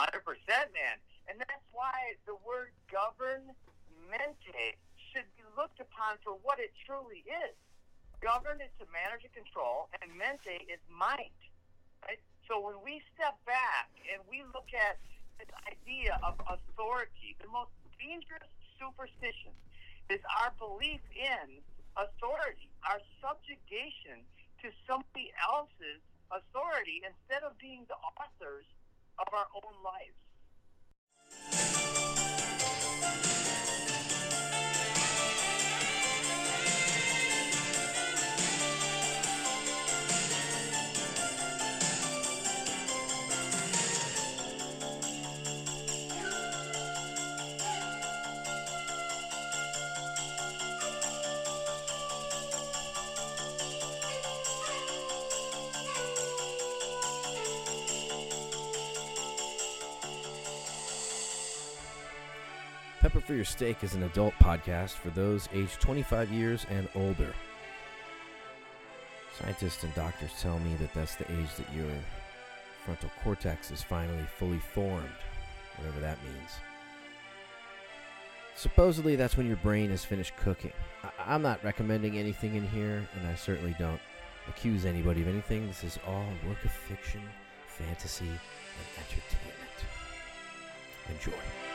hundred percent, man. And that's why the word govern mente should be looked upon for what it truly is. Govern is to manage and control, and mente is mind. Right? So when we step back and we look at this idea of authority, the most dangerous superstition is our belief in authority, our subjugation to somebody else's authority instead of being the authors of our own lives. For Your Steak is an adult podcast for those aged 25 years and older. Scientists and doctors tell me that that's the age that your frontal cortex is finally fully formed, whatever that means. Supposedly, that's when your brain is finished cooking. I- I'm not recommending anything in here, and I certainly don't accuse anybody of anything. This is all work of fiction, fantasy, and entertainment. Enjoy.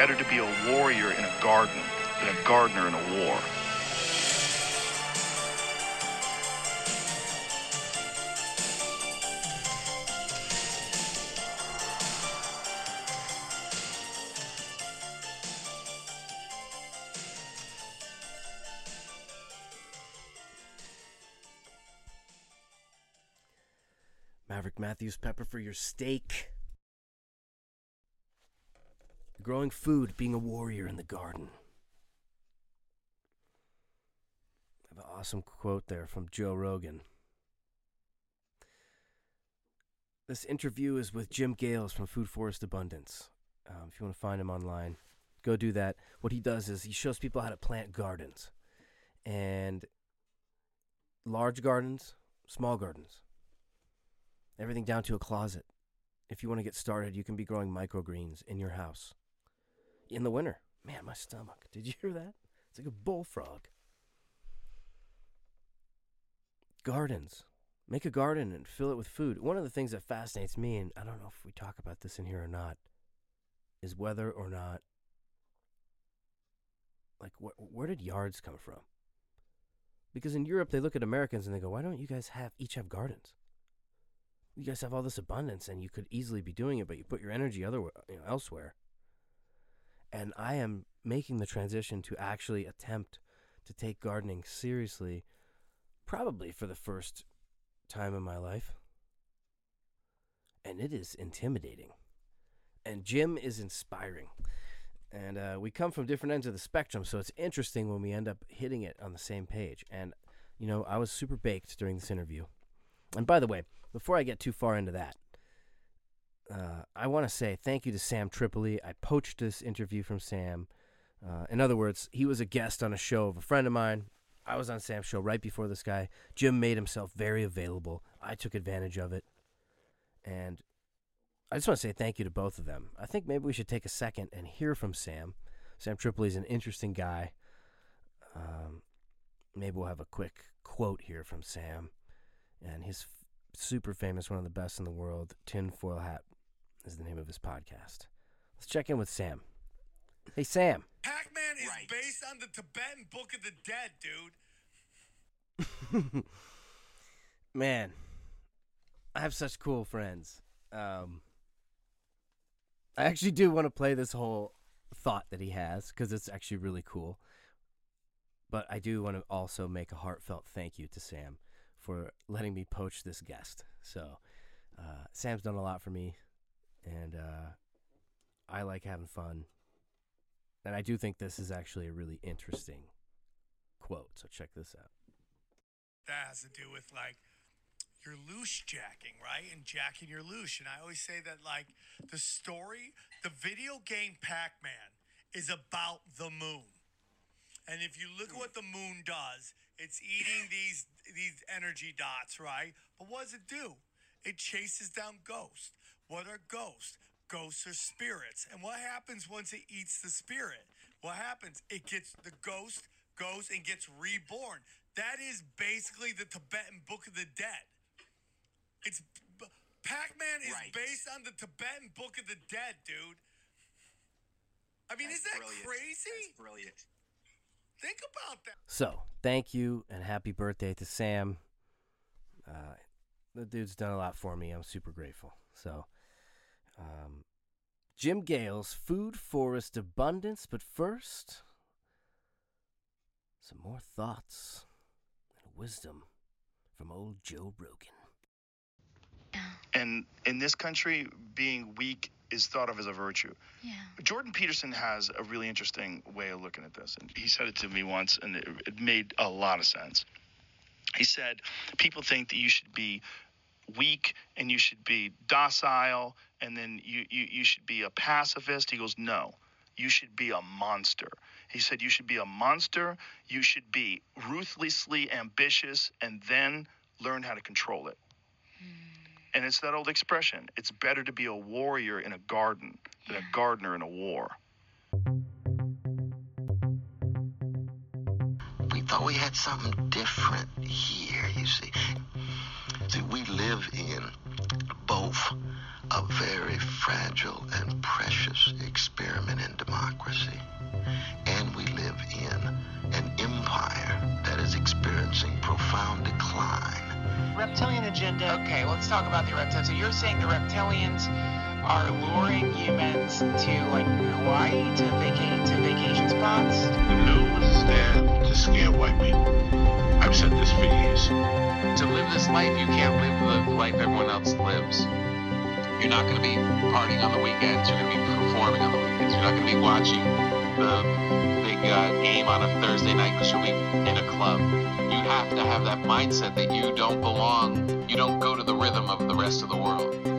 Better to be a warrior in a garden than a gardener in a war. Maverick Matthews Pepper for your steak. Growing food, being a warrior in the garden. I have an awesome quote there from Joe Rogan. This interview is with Jim Gales from Food Forest Abundance. Um, if you want to find him online, go do that. What he does is he shows people how to plant gardens. And large gardens, small gardens everything down to a closet. If you want to get started, you can be growing microgreens in your house in the winter. Man, my stomach. Did you hear that? It's like a bullfrog. Gardens. Make a garden and fill it with food. One of the things that fascinates me, and I don't know if we talk about this in here or not, is whether or not, like, wh- where did yards come from? Because in Europe, they look at Americans and they go, why don't you guys have each have gardens? you guys have all this abundance and you could easily be doing it, but you put your energy other you know, elsewhere. And I am making the transition to actually attempt to take gardening seriously, probably for the first time in my life. And it is intimidating. And Jim is inspiring. And uh, we come from different ends of the spectrum, so it's interesting when we end up hitting it on the same page. And, you know, I was super baked during this interview. And by the way, before I get too far into that, uh, I want to say thank you to Sam Tripoli. I poached this interview from Sam. Uh, in other words, he was a guest on a show of a friend of mine. I was on Sam's show right before this guy. Jim made himself very available. I took advantage of it. And I just want to say thank you to both of them. I think maybe we should take a second and hear from Sam. Sam Tripoli is an interesting guy. Um, maybe we'll have a quick quote here from Sam. And his f- super famous, one of the best in the world, Tinfoil Hat is the name of his podcast. Let's check in with Sam. Hey, Sam. Pac-Man is Right. based on the Tibetan Book of the Dead, dude. Man, I have such cool friends. Um, I actually do want to play this whole thought that he has because it's actually really cool. But I do want to also make a heartfelt thank you to Sam for letting me poach this guest. So, uh, Sam's done a lot for me, and uh, I like having fun. And I do think this is actually a really interesting quote. So check this out. That has to do with like you're loosh jacking, right? And jacking your loosh. And I always say that like the story, the video game Pac-Man is about the moon. And if you look at what the moon does, it's eating these these energy dots, right? But what does it do? It chases down ghosts. What are ghosts? Ghosts are spirits. And what happens once it eats the spirit? What happens? It gets the ghost goes and gets reborn. That is basically the Tibetan Book of the Dead. It's Pac-Man is Right. based on the Tibetan Book of the Dead, dude. I mean, That's is that brilliant. crazy? That's brilliant. Think about that. So thank you and happy birthday to Sam. Uh, the dude's done a lot for me. I'm super grateful. So, um, Jim Gale's Food Forest Abundance. But first, some more thoughts and wisdom from old Joe Rogan. And in this country, being weak is thought of as a virtue. Yeah. Jordan Peterson has a really interesting way of looking at this. And he said it to me once, and it, it made a lot of sense. He said, People think that you should be weak and you should be docile and then you, you, you should be a pacifist. He goes, No, you should be a monster. He said, You should be a monster. You should be ruthlessly ambitious and then learn how to control it. Hmm. And it's that old expression it's better to be a warrior in a garden than a gardener in a war. We thought we had something different here, you see. See, we live in both a very fragile and precious experiment in democracy, and we live in an empire that is experiencing profound decline. reptilian agenda. Okay, let's talk about the reptilians. So you're saying the reptilians are luring humans to like Hawaii to vacate to vacation spots? The blue was stand to scare white people. I've said this for years. to live this life, you can't live the life everyone else lives. You're not going to be partying on the weekends. You're going to be performing on the weekends. You're not going to be watching the big uh, game on a Thursday night because you'll be in a club. You have to have that mindset that you don't belong. You don't go to the rhythm of the rest of the world.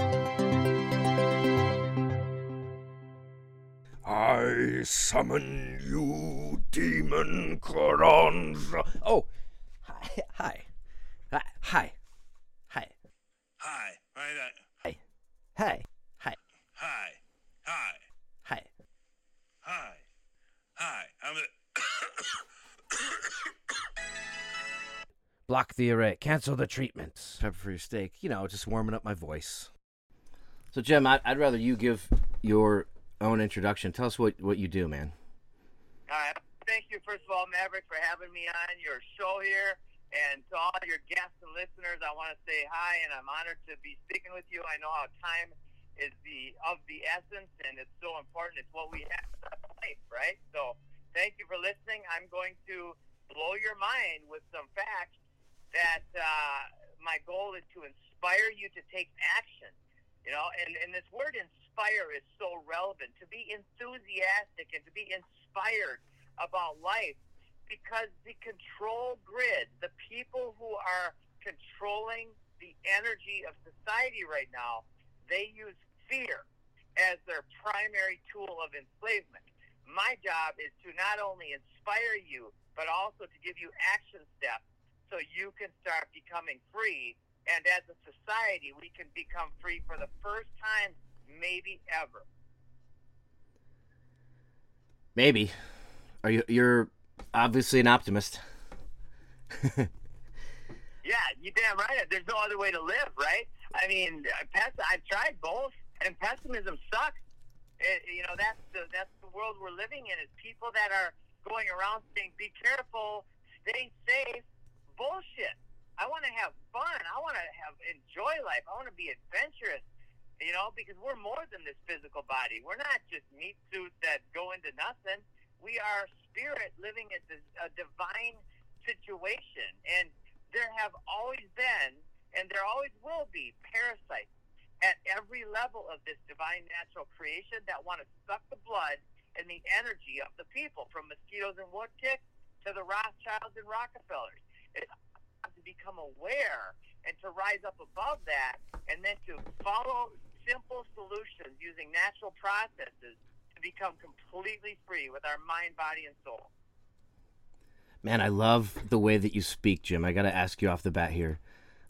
I summon you, demon Corons. Oh, hi, hi, hi, hi, hi, Hi. Right. Hi, hi, hi, hi. Hi. hi. Hi. Hi. I'm a Block the array. Cancel the treatment. Pepper for your steak. You know, just warming up my voice. So, Jim, I'd, I'd rather you give your own introduction. Tell us what, what you do, man. All right. Thank you, first of all, Maverick, for having me on your show here. And to all your guests and listeners, I want to say hi, and I'm honored to be speaking with you. I know how time is the of the essence, and it's so important. It's what we have in life, right? So, thank you for listening. I'm going to blow your mind with some facts that uh, my goal is to inspire you to take action. You know, and, and this word inspire is so relevant to be enthusiastic and to be inspired about life because the control grid, the people who are controlling the energy of society right now, they use fear as their primary tool of enslavement. My job is to not only inspire you, but also to give you action steps so you can start becoming free. And as a society, we can become free for the first time, maybe ever. Maybe. Are you? You're obviously an optimist. Yeah, you damn right. There's no other way to live, right? I mean, uh, pess- I've tried both, and pessimism sucks. It, you know, that's the that's the world we're living in. Is people that are going around saying, "Be careful, stay safe." Bullshit. I want to have fun. I want to have enjoy life. I want to be adventurous. You know, because we're more than this physical body. We're not just meat suits that go into nothing. We are spirit living a, di- a divine situation, and there have always been, and there always will be, parasites at every level of this divine natural creation that want to suck the blood and the energy of the people, from mosquitoes and wood ticks to the Rothschilds and Rockefellers. It's to become aware and to rise up above that, and then to follow simple solutions using natural processes to become completely free with our mind, body, and soul. Man, I love the way that you speak, Jim. I got to ask you off the bat here.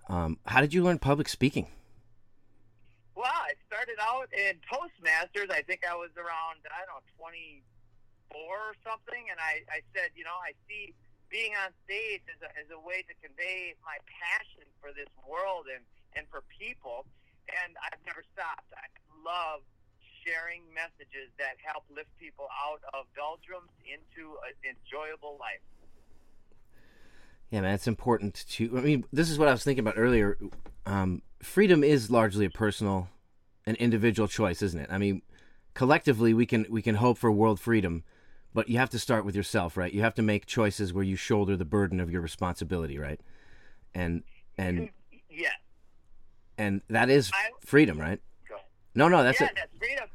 Um, how did you learn public speaking? Well, I started out in Toastmasters. I think I was around, I don't know, 24 or something. And I, I said, you know, I see being on stage as a, as a way to convey my passion for this world and, and for people. And I've never stopped. I love sharing messages that help lift people out of doldrums into an enjoyable life. Yeah, man, it's important to. I mean, this is what I was thinking about earlier. Um, freedom is largely a personal, an individual choice, isn't it? I mean, collectively we can we can hope for world freedom, but you have to start with yourself, right? You have to make choices where you shoulder the burden of your responsibility, right? And and yeah, and that is I- freedom, right? go. No, no, that's yeah, it. that's freedom.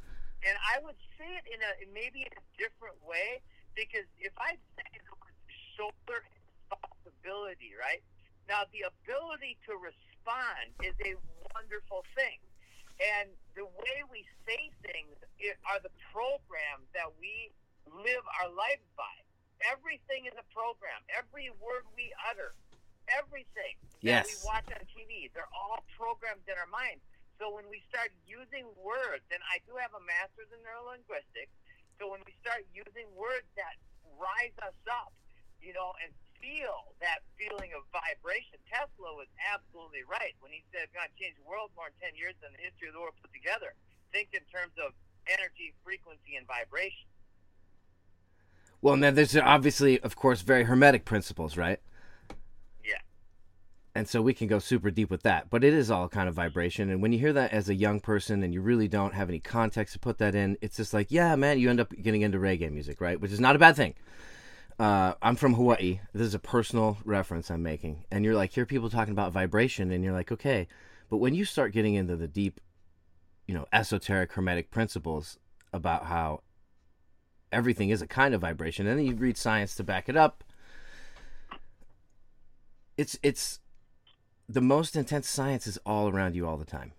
And I would say it in a maybe in a different way because if I say the word shoulder responsibility, right? Now the ability to respond is a wonderful thing. And the way we say things are the programs that we live our lives by. Everything is a program. Every word we utter, everything that we watch on TV, they're all programs in our mind. So when we start using words, and I do have a master's in neurolinguistics, so when we start using words that rise us up, you know, and feel that feeling of vibration, Tesla was absolutely right when he said, "We're going to change the world more in 10 years than the history of the world put together." Think in terms of energy, frequency, and vibration. Well, now there's obviously, of course, very hermetic principles, right? And so we can go super deep with that. But it is all kind of vibration. And when you hear that as a young person and you really don't have any context to put that in it's just like yeah man you end up getting into reggae music right? Which is not a bad thing. Uh, i'm from hawaii. This is a personal reference i'm making. And you're like hear people talking about vibration and you're like okay. But when you start getting into the deep you know esoteric hermetic principles about how everything is a kind of vibration and then you read science to back it up it's it's the most intense science is all around you all the time.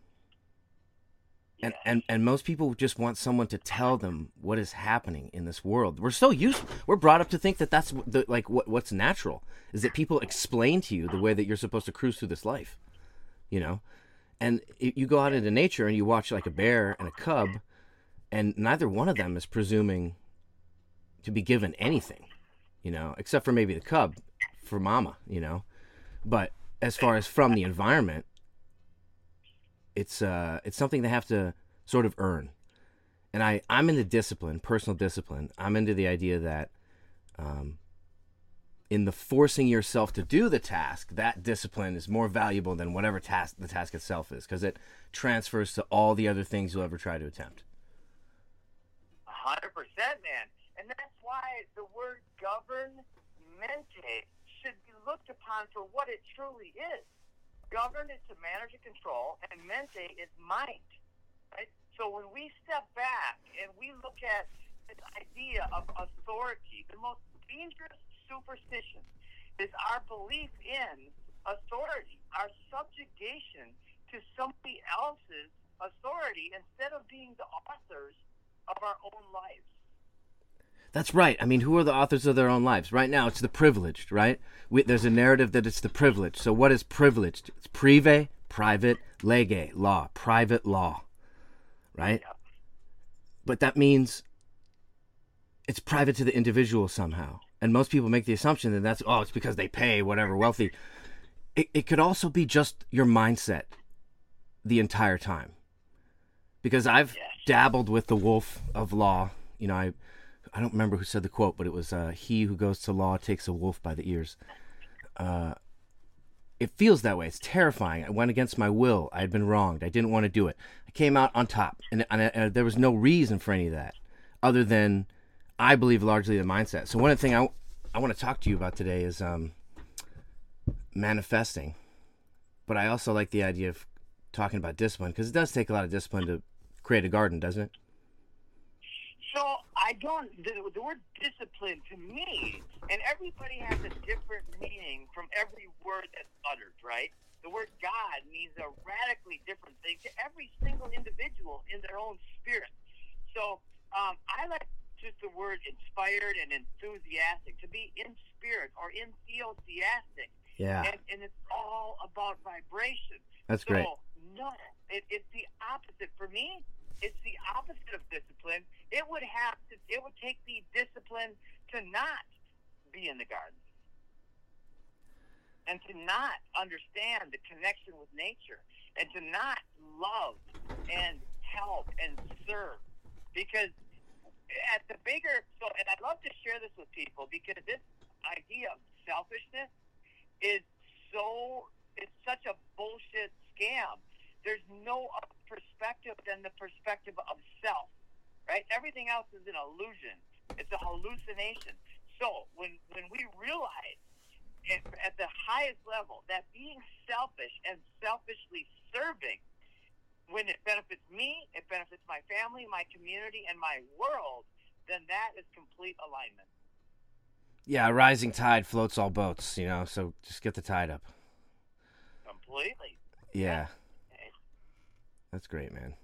And, and and most people just want someone to tell them what is happening in this world. We're so used. We're brought up to think that that's the, like what what's natural is that people explain to you the way that you're supposed to cruise through this life, you know. And i you go out into nature and you watch like a bear and a cub, and neither one of them is presuming to be given anything, you know, except for maybe the cub for mama, you know. But as far as from the environment, it's uh it's something they have to sort of earn. And I I'm into discipline, personal discipline. I'm into the idea that um in the forcing yourself to do the task, that discipline is more valuable than whatever task the task itself is because it transfers to all the other things you'll ever try to attempt. Hundred percent, man. And that's why the word governmente should be looked upon for what it truly is. Govern is to manage and control, and mente is mind. Right? So when we step back and we look at this idea of authority, the most dangerous superstition is our belief in authority, our subjugation to somebody else's authority instead of being the authors of our own lives. That's right. I mean, who are the authors of their own lives? Right now, it's the privileged, right? We, there's a narrative that it's the privileged. So, what is privileged? It's prive, private, lege, law, private law, right? But that means it's private to the individual somehow. And most people make the assumption that that's, oh, it's because they pay whatever wealthy. It, it could also be just your mindset the entire time. Because I've dabbled with the wolf of law. You know, I I don't remember who said the quote, but it was uh, "He who goes to law takes a wolf by the ears." Uh, it feels that way. It's terrifying. I went against my will. I had been wronged. I didn't want to do it. I came out on top, and, and, and there was no reason for any of that, other than I believe largely the mindset. So one of the things I I want to talk to you about today is um, manifesting, but I also like the idea of talking about discipline because it does take a lot of discipline to create a garden, doesn't it? So I don't. The, the word discipline to me, and everybody has a different meaning from every word that's uttered, right? The word God means a radically different thing to every single individual in their own spirit. So um, I like just the word inspired and enthusiastic to be in spirit or enthusiastic. Yeah. And, and it's all about vibration. That's so, great. No, it, it's the opposite. For me, it's the opposite of discipline. It would have to. It would take the discipline to not be in the garden and to not understand the connection with nature and to not love and help and serve because at the bigger so and I'd love to share this with people because this idea of selfishness is so it's such a bullshit scam. There's no other perspective than the perspective of self. Right? Everything else is an illusion. It's a hallucination. So when when we realize it, at the highest level that being selfish and selfishly serving when it benefits me, it benefits my family, my community, and my world, then that is complete alignment. Yeah, a rising tide floats all boats, you know, so just get the tide up. Completely. Yeah. That's great, man.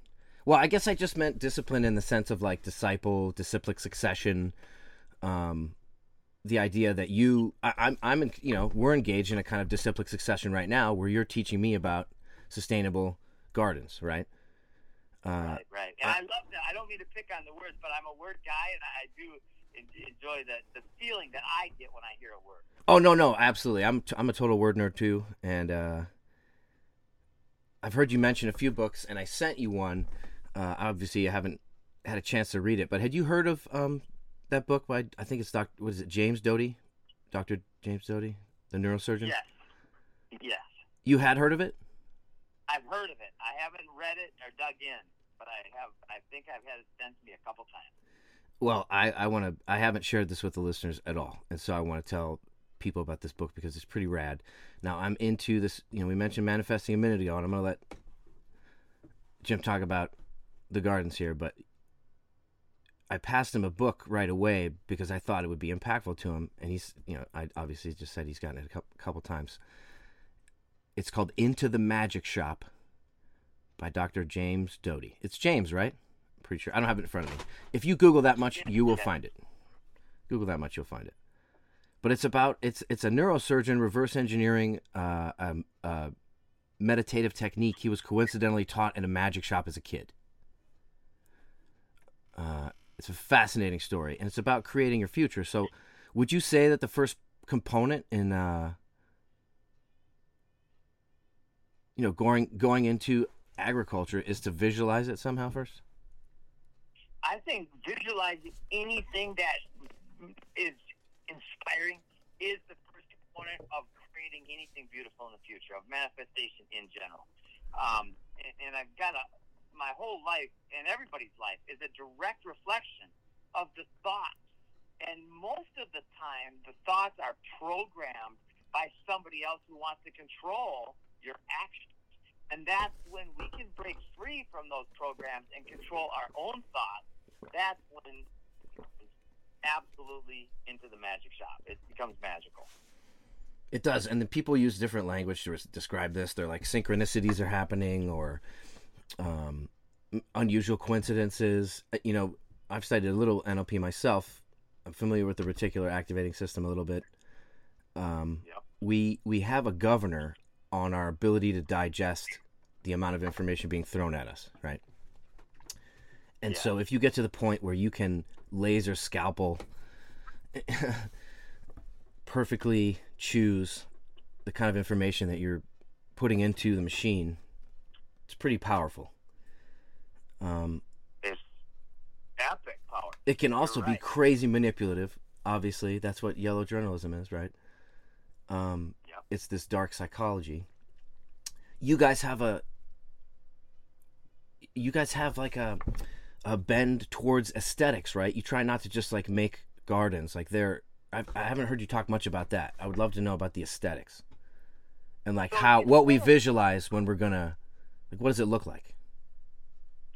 Well, I guess I just meant discipline in the sense of like disciple, disciplic succession. Um, the idea that you, I, I'm, I'm, in, you know, we're engaged in a kind of disciplic succession right now, where you're teaching me about sustainable gardens, right? Uh, right, right. And I, I love that. I don't mean to pick on the words, but I'm a word guy, and I do enjoy the the feeling that I get when I hear a word. Oh no, no, absolutely. I'm t- I'm a total word nerd too, and uh, I've heard you mention a few books, and I sent you one. Uh, obviously, I haven't had a chance to read it, but had you heard of um, that book by I think it's Doc what is it James Doty, Doctor James Doty, the neurosurgeon? Yes. Yes. You had heard of it? I've heard of it. I haven't read it or dug in, but I have. I think I've had it sent to me a couple times. Well, I, I want to. I haven't shared this with the listeners at all, and so I want to tell people about this book because it's pretty rad. Now I'm into this. You know, we mentioned manifesting a minute ago, and I'm gonna let Jim talk about the gardens here, but I passed him a book right away because I thought it would be impactful to him, and he's, you know, I obviously just said he's gotten it a couple, times. It's called Into the Magic Shop by Dr. James Doty. It's James, right? I'm pretty sure. I don't have it in front of me. If you Google that much, you will find it. Google that much, you'll find it. But it's about it's it's a neurosurgeon reverse engineering uh, um, uh, meditative technique he was coincidentally taught in a magic shop as a kid. Uh, it's a fascinating story, and it's about creating your future. So, would you say that the first component in uh, you know going going into agriculture is to visualize it somehow first? I think visualizing anything that is inspiring is the first component of creating anything beautiful in the future, of manifestation in general. Um, and, and I've got a, my whole life and everybody's life is a direct reflection of the thoughts. And most of the time, the thoughts are programmed by somebody else who wants to control your actions. And that's when we can break free from those programs and control our own thoughts. That's when absolutely into the magic shop. It becomes magical. It does, and then people use different language to describe this. They're like synchronicities are happening, or um, unusual coincidences. Uh, You know, I've studied a little NLP myself. I'm familiar with the reticular activating system a little bit. Um, Yep. We we have a governor on our ability to digest the amount of information being thrown at us, right? And Yeah. so, if you get to the point where you can laser scalpel perfectly choose the kind of information that you're putting into the machine, it's pretty powerful. Um, It's epic power. it can also be crazy manipulative. Obviously, that's what yellow journalism is, right? Um, Yep. It's this dark psychology. You guys have a. You guys have like a, a bend towards aesthetics, right? You try not to just like make gardens like they're. I, I haven't heard you talk much about that. I would love to know about the aesthetics, and like So how what we visualize when we're gonna, like, what does it look like?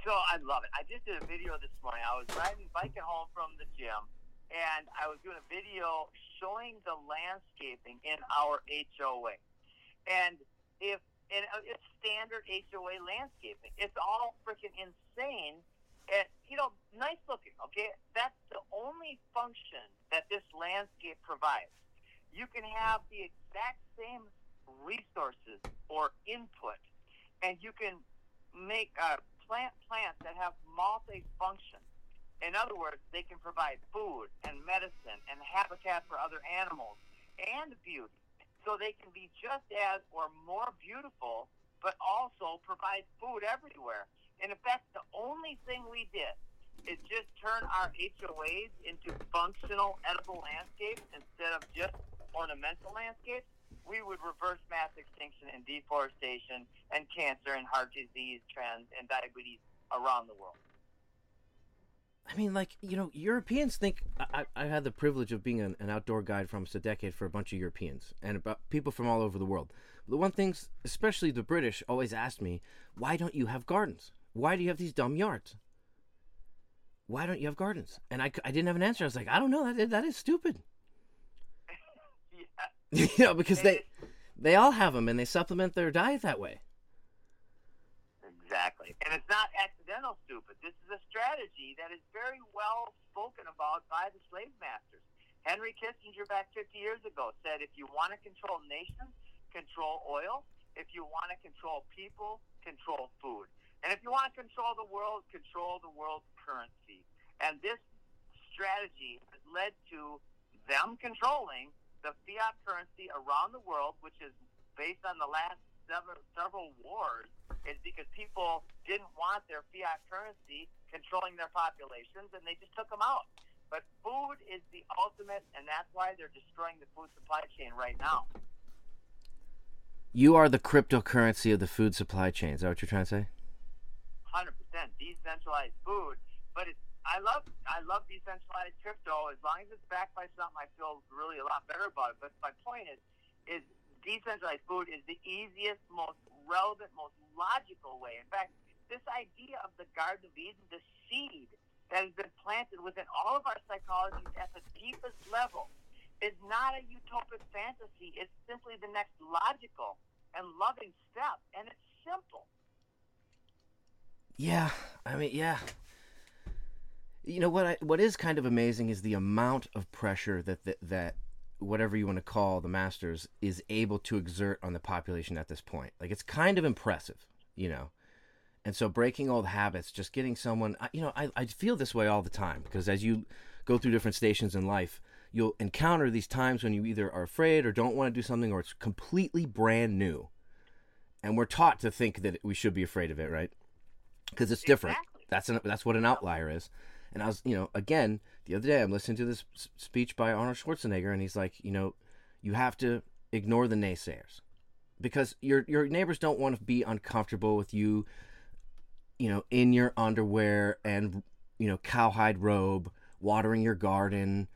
So I I love it. I just did a video this morning. I was riding, biking home from the gym, and I was doing a video showing the landscaping in our HOA. And if and uh, it's standard HOA landscaping, it's all freaking insane. And you know, nice looking. Okay, that's the only function that this landscape provides. You can have the exact same resources or input, and you can make uh, plant plants that have multi-function. In other words, they can provide food and medicine and habitat for other animals and beauty. So they can be just as or more beautiful, but also provide food everywhere. And if that's the only thing we did, is just turn our HOAs into functional edible landscapes instead of just ornamental landscapes, we would reverse mass extinction and deforestation and cancer and heart disease trends and diabetes around the world. I mean, like you know, Europeans think. I, I had the privilege of being an, an outdoor guide for almost a decade for a bunch of Europeans and about people from all over the world. The one things, especially the British, always asked me, "Why don't you have gardens? Why do you have these dumb yards? Why don't you have gardens?" And I, I didn't have an answer. I was like, "I don't know. That is, that is stupid." yeah. you know, because they they all have them and they supplement their diet that way. Exactly. And it's not accidental stupid. This is a strategy that is very well spoken about by the slave masters. Henry Kissinger back 50 years ago said if you want to control nations, control oil. If you want to control people, control food. And if you want to control the world, control the world's currency. And this strategy has led to them controlling the fiat currency around the world, which is based on the last several, several wars, is because people didn't want their fiat currency controlling their populations, and they just took them out. But food is the ultimate, and that's why they're destroying the food supply chain right now. You are the cryptocurrency of the food supply chain. Is that what you're trying to say? Hundred percent decentralized food, but it's I love I love decentralized crypto as long as it's backed by something I feel really a lot better about it. But my point is is decentralized food is the easiest, most relevant, most logical way. In fact, this idea of the Garden of Eden, the seed that has been planted within all of our psychologies at the deepest level, is not a utopic fantasy. It's simply the next logical and loving step, and it's simple. Yeah, I mean, yeah. You know what? I, what is kind of amazing is the amount of pressure that that, that whatever you want to call the masters is able to exert on the population at this point. Like it's kind of impressive, you know. And so breaking old habits, just getting someone, you know, I, I feel this way all the time because as you go through different stations in life, you'll encounter these times when you either are afraid or don't want to do something or it's completely brand new. And we're taught to think that we should be afraid of it, right? Because it's different. Exactly. That's an, that's what an outlier is. And I was, you know, again, the other day I'm listening to this speech by Arnold Schwarzenegger, and he's like, you know, you have to ignore the naysayers because your your neighbors don't want to be uncomfortable with you, you know, in your underwear and you know cowhide robe, watering your garden,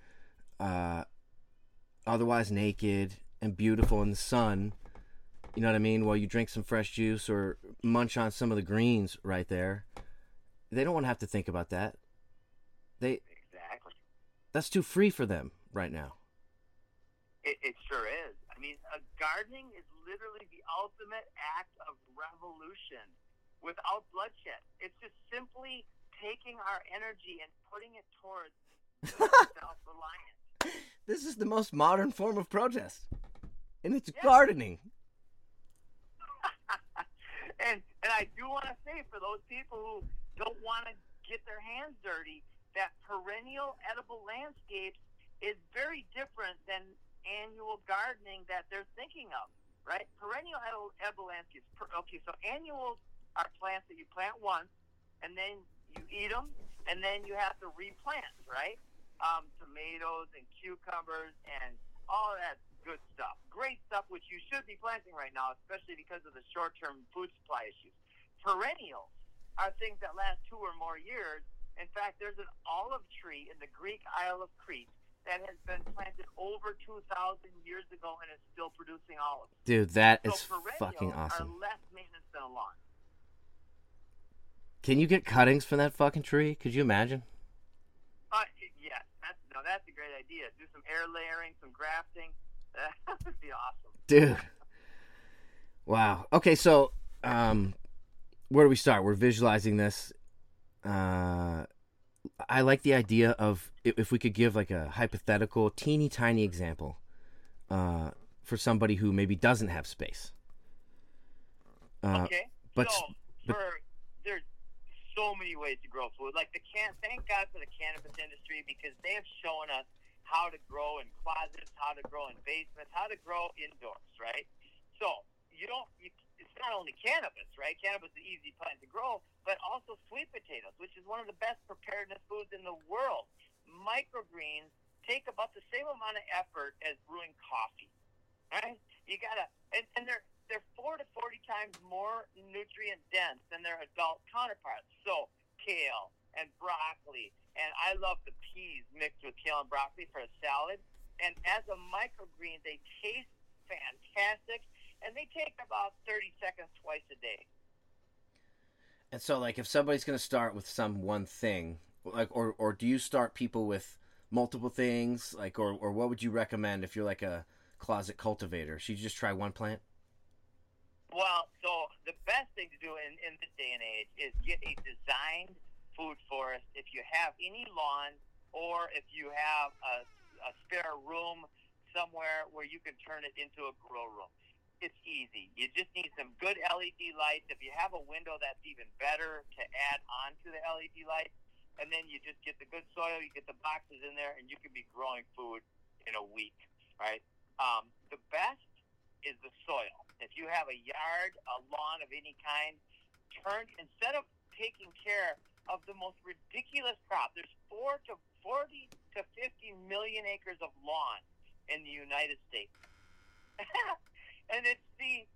uh, otherwise naked and beautiful in the sun. You know what I mean? While you drink some fresh juice or munch on some of the greens right there. They don't want to have to think about that. They Exactly. that's too free for them right now. It, it sure is. I mean, uh, gardening is literally the ultimate act of revolution without bloodshed. It's just simply taking our energy and putting it towards self-reliance. This is the most modern form of protest. And it's Yeah. gardening. And and I do want to say for those people who don't want to get their hands dirty, that perennial edible landscapes is very different than annual gardening that they're thinking of, right? Perennial edible, edible landscapes. Per, okay, so annuals are plants that you plant once, and then you eat them, and then you have to replant, right? Um, tomatoes and cucumbers and all that good stuff. Great stuff, which you should be planting right now, especially because of the short-term food supply issues. Perennials are things that last two or more years. In fact, there's an olive tree in the Greek Isle of Crete that has been planted over 2,000 years ago and is still producing olives. Dude, that So is fucking awesome. less maintenance than a lawn. Can you get cuttings from that fucking tree? Could you imagine? Uh, yeah, that's no, that's a great idea. Do some air layering, some grafting. That would be awesome. Dude. Wow. Okay, so um where do we start? We're visualizing this. Uh I like the idea of if we could give like a hypothetical teeny tiny example uh for somebody who maybe doesn't have space. Uh okay, but- so but- for there's so many ways to grow food. Like the can, thank God for the cannabis industry because they have shown us how to grow in closets, how to grow in basements, how to grow indoors. Right. So you don't. You, it's not only cannabis, right? Cannabis is an easy plant to grow, but also sweet potatoes, which is one of the best preparedness foods in the world. Microgreens take about the same amount of effort as brewing coffee. Right? You gotta, and, and they're they're four to forty times more nutrient dense than their adult counterparts. So kale and broccoli, and I love the peas mixed with kale and broccoli for a salad. And as a microgreen, they taste fantastic, and they take about thirty seconds twice a day. And so, like, if somebody's going to start with some one thing, like, or or do you start people with multiple things, like, or or what would you recommend if you're like a closet cultivator? Should you just try one plant? Well, so the best thing to do in, in this day and age is get a designed food forest. If you have any lawn or if you have a, a spare room somewhere where you can turn it into a grow room, it's easy. You just need some good LED lights. If you have a window, that's even better to add on to the LED lights. And then you just get the good soil, you get the boxes in there, and you can be growing food in a week, right? Um, the best is the soil. If you have a yard, a lawn of any kind, turn instead of taking care of the most ridiculous crop. There's four to forty to fifty million acres of lawn in the United States, and it's the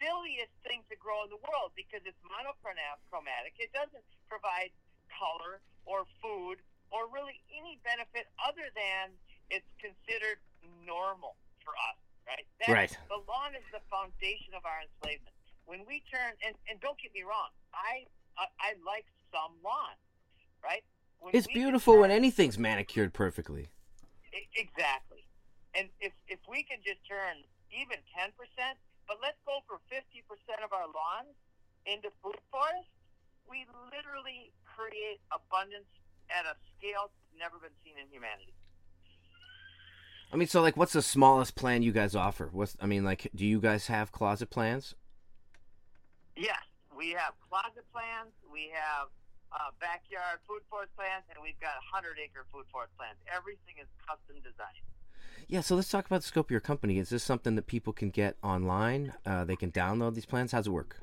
silliest thing to grow in the world because it's monochromatic. It doesn't provide color or food or really any benefit other than it's considered normal for us, right? That- Right. The lawn is the foundation of our enslavement. When we turn, and, and don't get me wrong, I I, I like some lawn, right? When It's beautiful when anything's manicured perfectly. Exactly. And if if we can just turn even ten percent, but let's go for fifty percent of our lawns into food forests, we literally create abundance at a scale never been seen in humanity. I mean, so like, what's the smallest plan you guys offer? What's I mean, like, do you guys have closet plans? Yes, we have closet plans, we have uh, backyard food forest plans, and we've got hundred acre food forest plans. Everything is custom designed. Yeah, so let's talk about the scope of your company. Is this something that people can get online? Uh, they can download these plans. How's it work?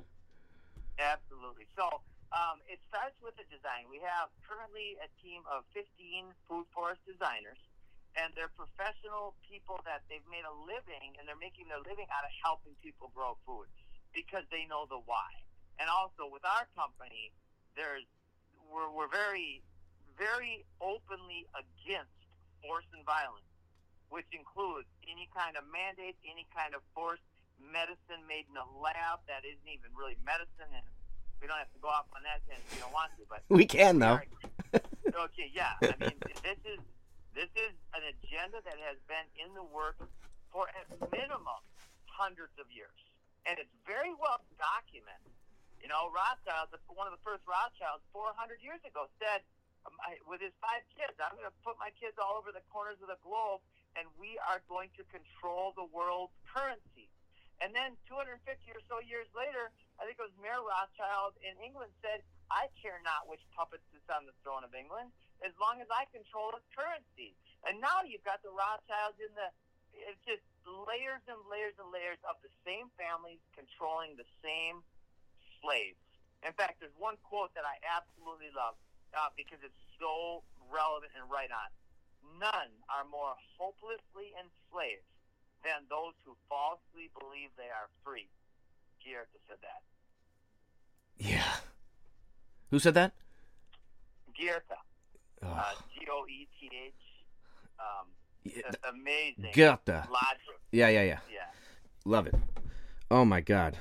Absolutely. So um, it starts with the design. We have currently a team of 15 food forest designers, and they're professional people that they've made a living, and they're making their living out of helping people grow food because they know the why. And also with our company, there's we're, we're very, very openly against force and violence, which includes any kind of mandate, any kind of force medicine made in a lab that isn't even really medicine, and we don't have to go off on that if we don't want to. But We can though. okay, yeah. I mean, this is this is an agenda that has been in the works for at minimum hundreds of years, and it's very well documented. You know, Rothschild, one of the first Rothschilds, 400 years ago, said um, with his five kids, "I'm going to put my kids all over the corners of the globe, and we are going to control the world's currency." And then 250 or so years later, I think it was Mayer Rothschild in England said, I care not which puppet sits on the throne of England as long as I control its currency. And now you've got the Rothschilds in the, it's just layers and layers and layers of the same families controlling the same slaves. In fact, there's one quote that I absolutely love uh, because it's so relevant and right on. None are more hopelessly enslaved than those who falsely believe they are free. Goethe said that. Yeah. Who said that? Goethe, Oh, uh, G O E T H. Um, yeah, amazing. Goethe. Logic. Yeah, yeah, yeah. Yeah. Love it. Oh my god.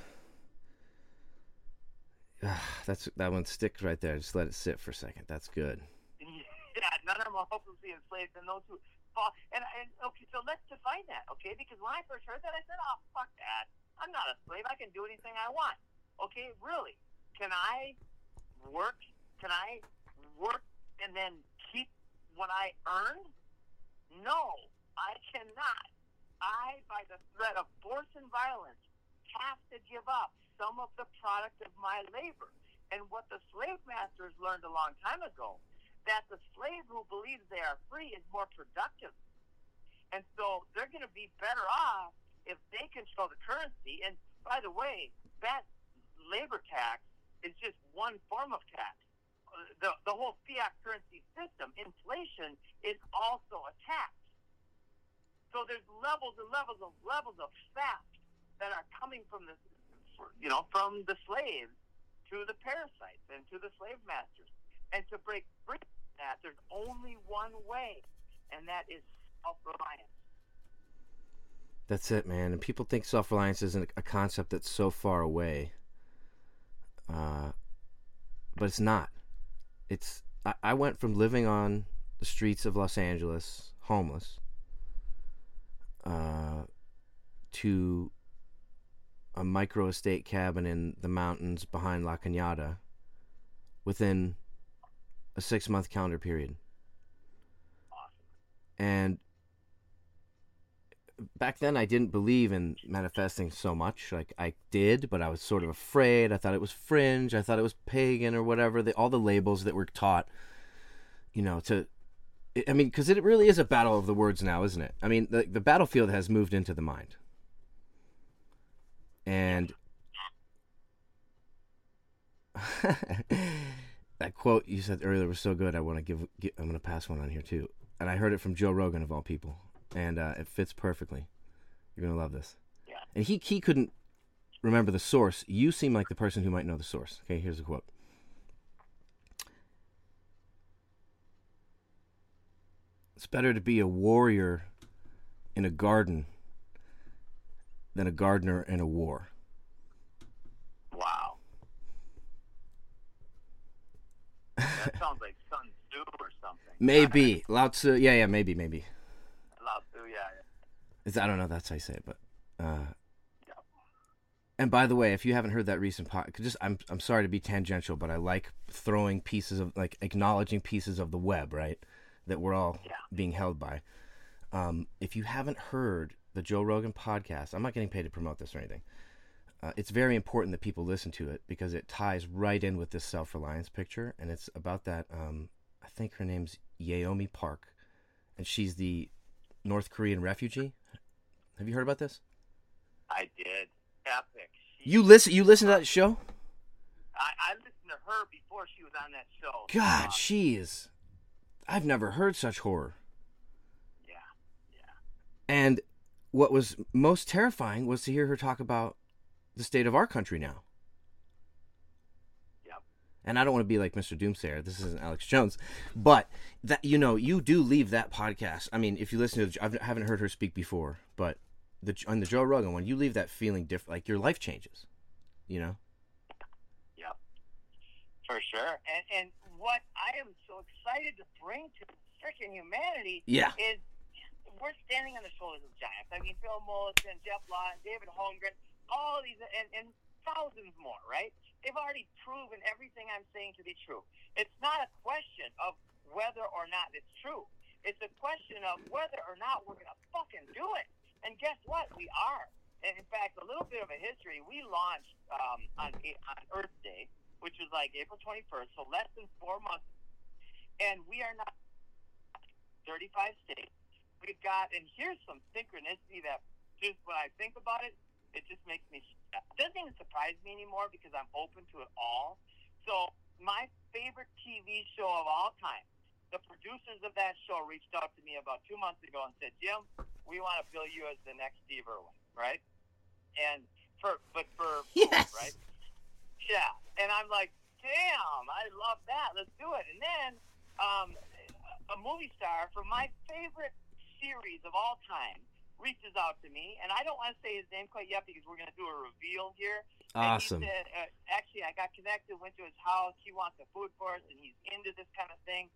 That's that one sticks right there. Just let it sit for a second. That's good. Yeah, none of them are hopelessly enslaved, and those who fall. And, and okay, so let's define that, okay? Because when I first heard that, I said, "Oh, fuck that! I'm not a slave. I can do anything I want." Okay, really? Can I work? Can I work and then keep what I earn? No, I cannot. I, by the threat of force and violence, have to give up some of the product of my labor. And what the slave masters learned a long time ago, that the slave who believes they are free is more productive. And so they're going to be better off if they control the currency. And by the way, that labor tax is just one form of tax. The, the whole fiat currency system, inflation, is also a tax. So there's levels and levels of levels of theft that are coming from the, you know, from the slaves to the parasites and to the slave masters. And to break free from that, there's only one way, and that is self-reliance. That's it, man. And people think self reliance isn't a concept that's so far away. Uh, but it's not. It's I, I went from living on the streets of Los Angeles, homeless, uh, to a micro estate cabin in the mountains behind La Cañada within a six month calendar period. And back then I didn't believe in manifesting so much. Like I did, but I was sort of afraid. I thought it was fringe. I thought it was pagan or whatever. The, all the labels that were taught, you know, to. I mean, because it really is a battle of the words now, isn't it? I mean, the the battlefield has moved into the mind, and that quote you said earlier was so good. I want to give, gi- I'm going to pass one on here too, and I heard it from Joe Rogan of all people, and uh, it fits perfectly. You're going to love this. Yeah. And he he couldn't remember the source. You seem like the person who might know the source. Okay, here's a quote. It's better to be a warrior in a garden than a gardener in a war. Wow. That sounds like Sun Tzu or something. Maybe Lao Tzu. Yeah, yeah, maybe, maybe. Lao Tzu, yeah. yeah. It's, I don't know. That's how you say it, but. Uh, and by the way, if you haven't heard that recent pod, just I'm I'm sorry to be tangential, but I like throwing pieces of like acknowledging pieces of the web, right? That we're all Yeah. being held by. Um, if you haven't heard the Joe Rogan podcast, I'm not getting paid to promote this or anything. Uh, it's very important that people listen to it because it ties right in with this self reliance picture, and it's about that. Um, I think her name's Yeonmi Park, and she's the North Korean refugee. Have you heard about this? I did. Epic. She, You listen. You listen to that show? I, I listened to her before she was on that show. God, Uh, she is. I've never heard such horror. yeah. Yeah. And what was most terrifying was to hear her talk about the state of our country now. Yep. And I don't want to be like Mr. Doomsayer. This isn't Alex Jones, but that you know, you do leave that podcast. I mean, if you listen to, the, I haven't heard her speak before, but the on the Joe Rogan one, you leave that feeling different. Like your life changes. You know. Yep. For sure. And and what I am so excited to bring to freaking humanity Yeah. is we're standing on the shoulders of giants. I mean, Bill Mollison, Geoff Lawton, David Holmgren, all these, and, and thousands more, right? They've already proven everything I'm saying to be true. It's not a question of whether or not it's true. It's a question of whether or not we're going to fucking do it. And guess what? We are. And in fact, a little bit of a history. We launched um, on on Earth Day, which was like April 21st, so less than four months. And we are not 35 states. We've got, and here's some synchronicity that just when I think about it, it just makes me. It doesn't even surprise me anymore because I'm open to it all. So my favorite TV show of all time. The producers of that show reached out to me about two months ago and said, "Jim, we want to bill you as the next Steve Irwin, right?" And for but for Yes. right? Yeah, and I'm like, "Damn, I love that. Let's do it." And then um, a movie star from my favorite series of all time, reaches out to me, and I don't want to say his name quite yet because we're going to do a reveal here. Awesome. said, uh, actually, I got connected, went to his house. He wants a food forest, and he's into this kind of thing.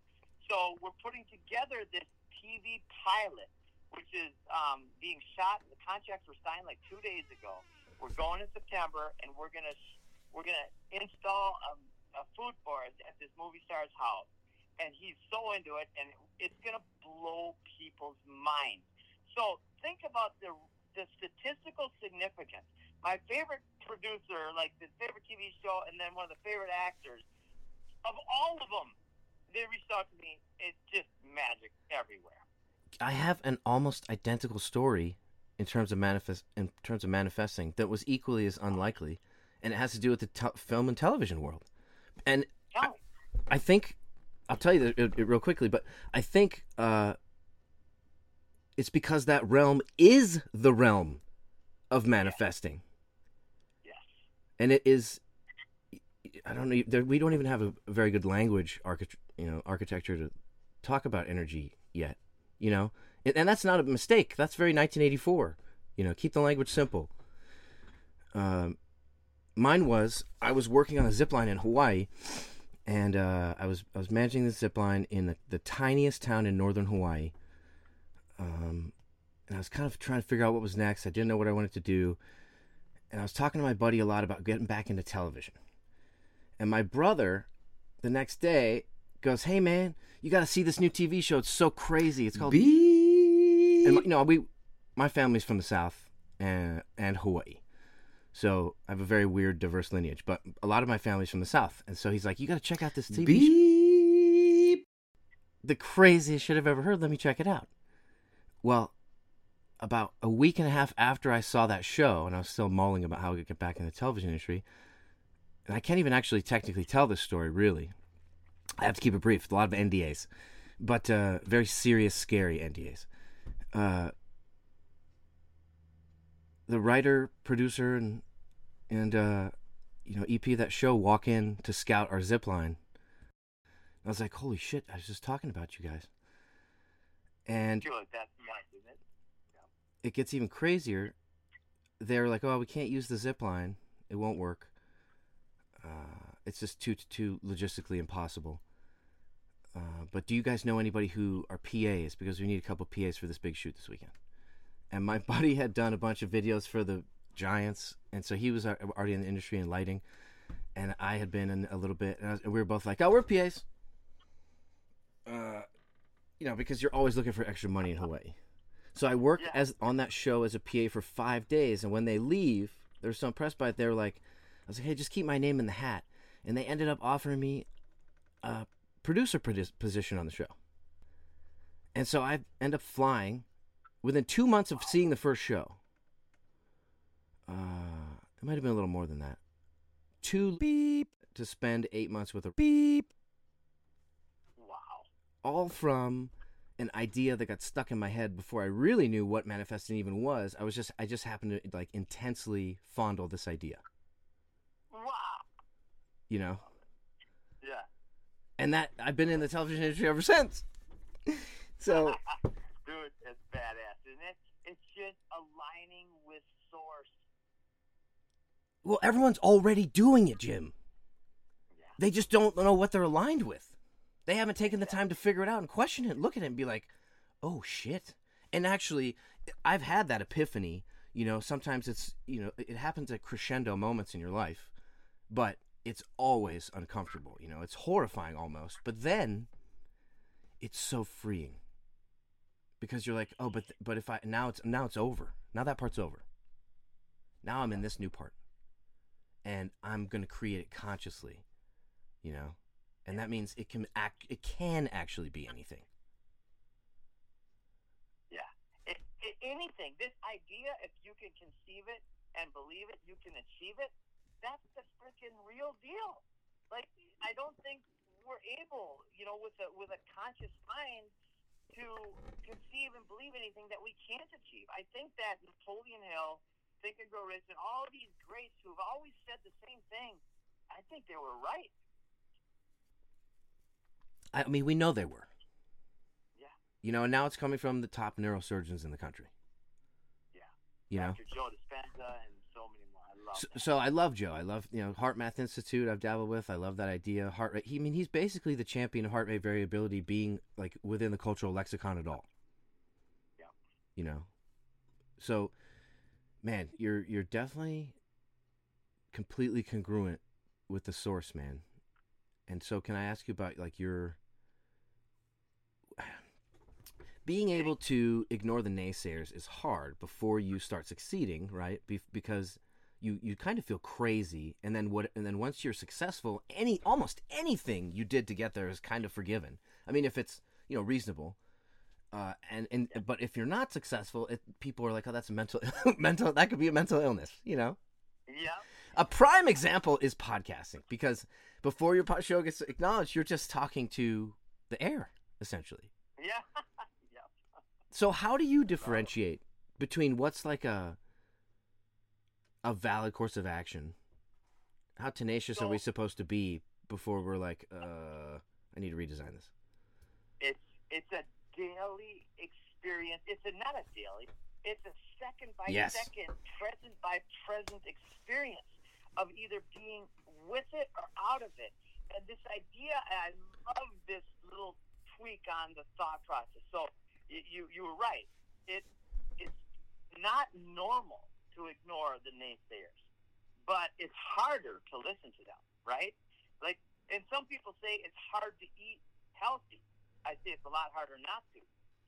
So we're putting together this TV pilot, which is um, being shot. The contracts were signed like two days ago. We're going in September, and we're gonna we're gonna install a, a food forest at this movie star's house. And he's so into it, and it's gonna blow people's minds. So think about the the statistical significance. My favorite producer, like the favorite TV show, and then one of the favorite actors, of all of them, they reached out to me. It's just magic everywhere. I have an almost identical story in terms of manifest in terms of manifesting that was equally as unlikely, and it has to do with the te- film and television world. And I, I think I'll tell you that it, it real quickly, but I think uh, it's because that realm is the realm of manifesting, Yes. and it is. I don't know. There, we don't even have a very good language, architect, you know, architecture to talk about energy yet. You know, and, and that's not a mistake. That's very 1984. You know, keep the language simple. Um, mine was I was working on a zip line in Hawaii, and uh, I was I was managing the zip line in the, the tiniest town in northern Hawaii. Um, and I was kind of trying to figure out what was next. I didn't know what I wanted to do, and I was talking to my buddy a lot about getting back into television. And my brother, the next day, goes, "Hey man, you got to see this new TV show. It's so crazy. It's called." And my- you know, we, my family's from the South and and Hawaii, so I have a very weird, diverse lineage. But a lot of my family's from the South, and so he's like, "You got to check out this TV show." The craziest shit I've ever heard. Let me check it out. Well, about a week and a half after I saw that show, and I was still mulling about how I could get back in the television industry, and I can't even actually technically tell this story really. I have to keep it brief. A lot of NDAs, but uh, very serious, scary NDAs. Uh, the writer, producer, and and uh, you know EP of that show walk in to scout our zip line. I was like, "Holy shit!" I was just talking about you guys, and like that's nice, it? it gets even crazier. They're like, "Oh, we can't use the zip line. It won't work. Uh, it's just too too logistically impossible." Uh, but do you guys know anybody who are PAs? Because we need a couple PAs for this big shoot this weekend. And my buddy had done a bunch of videos for the Giants, and so he was already in the industry in lighting, and I had been in a little bit, and, I was, and we were both like, "Oh, we're PAs." Uh, you know, because you're always looking for extra money in Hawaii. So I worked Yeah. as on that show as a PA for five days, and when they leave, they were so impressed by it. They were like, "I was like, hey, just keep my name in the hat," and they ended up offering me a producer produ- position on the show. And so I end up flying within two months of seeing the first show. Uh, it might have been a little more than that. Two beep to spend eight months with a beep Wow. all from an idea that got stuck in my head before I really knew what manifesting even was. I was just I just happened to like intensely fondle this idea, Wow. you know. Yeah. And that I've been in the television industry ever since. so Dude, it's badass, isn't it? It's just aligning with source. well everyone's already doing it, Jim. Yeah. They just don't know what they're aligned with. They haven't taken the time to figure it out and question it, look at it and be like, "Oh shit." And actually, I've had that epiphany, you know, sometimes it's, you know, it happens at crescendo moments in your life, but it's always uncomfortable, you know. It's horrifying almost, but then it's so freeing. Because you're like, "Oh, but but if I now it's now it's over. Now that part's over. Now I'm in this new part." And I'm going to create it consciously you know and that means it can act it can actually be anything Yeah. It, it, anything. This idea, if you can conceive it and believe it, you can achieve it. That's the freaking real deal. Like, I don't think we're able, you know, with a with a conscious mind, to conceive and believe anything that we can't achieve. I think that Napoleon Hill, Think and Grow Rich, and all these greats who've always said the same thing, I think they were right. i mean we know they were Yeah. you know and now it's coming from the top neurosurgeons in the country Yeah. You know. Dr. Joe Dispenza and so many more. I love So, so I love Joe. I love you know Heart Math Institute. I've dabbled with. I love that idea. Heart rate. He, I mean, he's basically the champion of heart rate variability, being like within the cultural lexicon at all. Yeah. You know. So, man, you're you're definitely completely congruent with the source, man. And so, can I ask you about like your being able to ignore the naysayers is hard before you start succeeding, right? Be- because you you kind of feel crazy, and then what? And then once you're successful, any almost anything you did to get there is kind of forgiven. I mean, if it's you know reasonable. Uh, and and but if you're not successful, it, people are like, oh, that's a mental mental. That could be a mental illness, you know. Yeah. A prime example is podcasting because before your show gets acknowledged, you're just talking to the air essentially. Yeah. yeah. So how do you differentiate between what's like a a valid course of action? How tenacious are we supposed to be before we're like, uh, I need to redesign this? It's it's a daily experience. It's a not a daily. It's a second by Yes. second, present by present experience of either being with it or out of it. And this idea, and I love this little tweak on the thought process. So y- you you were right. It it's not normal to ignore the naysayers, but it's harder to listen to them, right? Like, and some people say it's hard to eat healthy. I say it's a lot harder not to.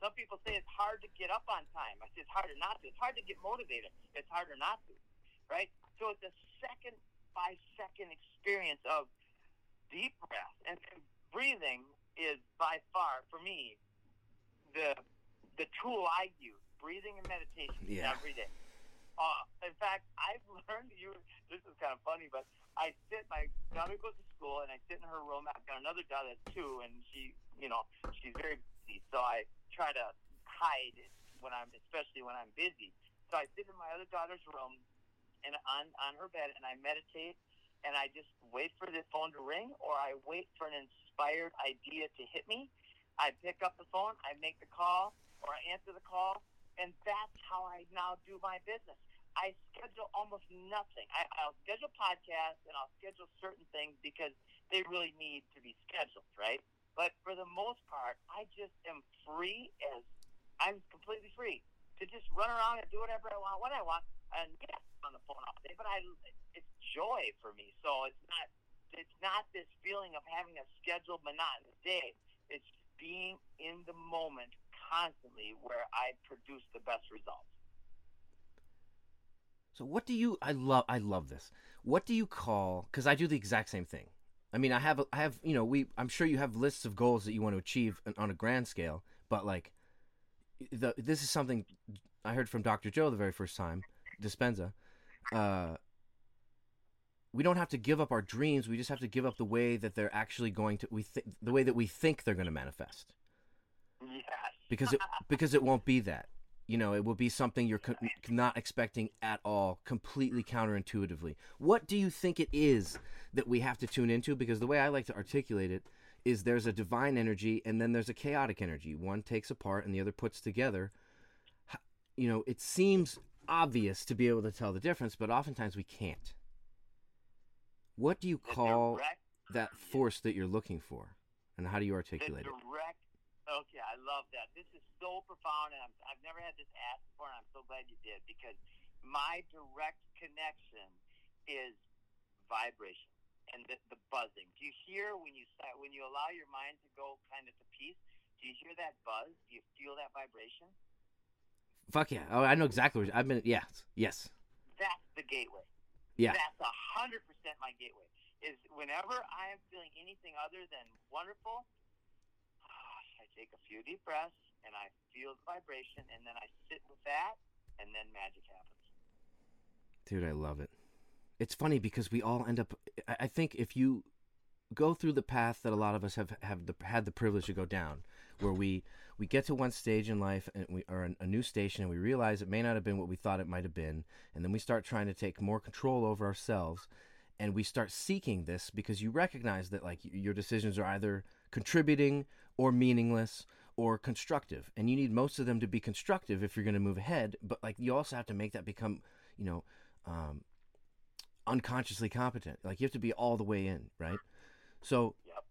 Some people say it's hard to get up on time. I say it's harder not to. It's hard to get motivated. It's harder not to, right? So it's a second by second experience of deep breath and breathing is by far for me the the tool I use. Breathing and meditation Yeah. every day. Uh, in fact, I've learned you. This is kind of funny, but I sit. My daughter goes to school, and I sit in her room. I've got another daughter two, and she, you know, she's very busy. So I try to hide when I'm, especially when I'm busy. So I sit in my other daughter's room, and on on her bed, and I meditate, and I just wait for the phone to ring, or I wait for an inspired idea to hit me. I pick up the phone, I make the call, or I answer the call, and that's how I now do my business. I schedule almost nothing. I, I'll schedule podcasts and I'll schedule certain things because they really need to be scheduled, right? But for the most part, I just am free as I'm completely free to just run around and do whatever I want when I want. And I'm on the phone all day, but I it's joy for me. So it's not it's not this feeling of having a scheduled monotonous day. It's being in the moment constantly where I produce the best results. So what do you? I love. I love this. What do you call? Because I do the exact same thing. I mean, I have. I have. You know, we. I'm sure you have lists of goals that you want to achieve on- on a grand scale. But like, the this is something I heard from Dr. Joe the very first time, Dispenza. Uh, we don't have to give up our dreams. We just have to give up the way that they're actually going to. We think the way that we think they're going to manifest Yes. Because it because it won't be that. You know, it will be something you're co- not expecting at all, completely counterintuitively. What do you think it is that we have to tune into? Because the way I like to articulate it is there's a divine energy and then there's a chaotic energy. One takes apart and the other puts together. You know, it seems obvious to be able to tell the difference, but oftentimes we can't. What do you call that force that you're looking for? And how do you articulate it? Okay, I love that. This is so profound, and I'm, I've never had this asked before, and I'm so glad you did because my direct connection is vibration and the, the buzzing. Do you hear when you si- when you allow your mind to go kind of to peace? Do you hear that buzz? Do you feel that vibration? Fuck yeah! Oh, I know exactly. What, I've been. Yes, yes, That's the gateway. yeah. That's a hundred percent my gateway. Is whenever I am feeling anything other than wonderful, take a few deep breaths and I feel the vibration, and then I sit with that, and then magic happens. Dude, I love it. It's funny because we all end up. I think if you go through the path that a lot of us have have the, had the privilege to go down, where we we get to one stage in life and we are in a new station and we realize it may not have been what we thought it might have been, and then we start trying to take more control over ourselves, and we start seeking this because you recognize that like your decisions are either contributing or meaningless or constructive. And you need most of them to be constructive if you're going to move ahead. But like you also have to make that become, you know, um, unconsciously competent. Like you have to be all the way in, right? So Yep.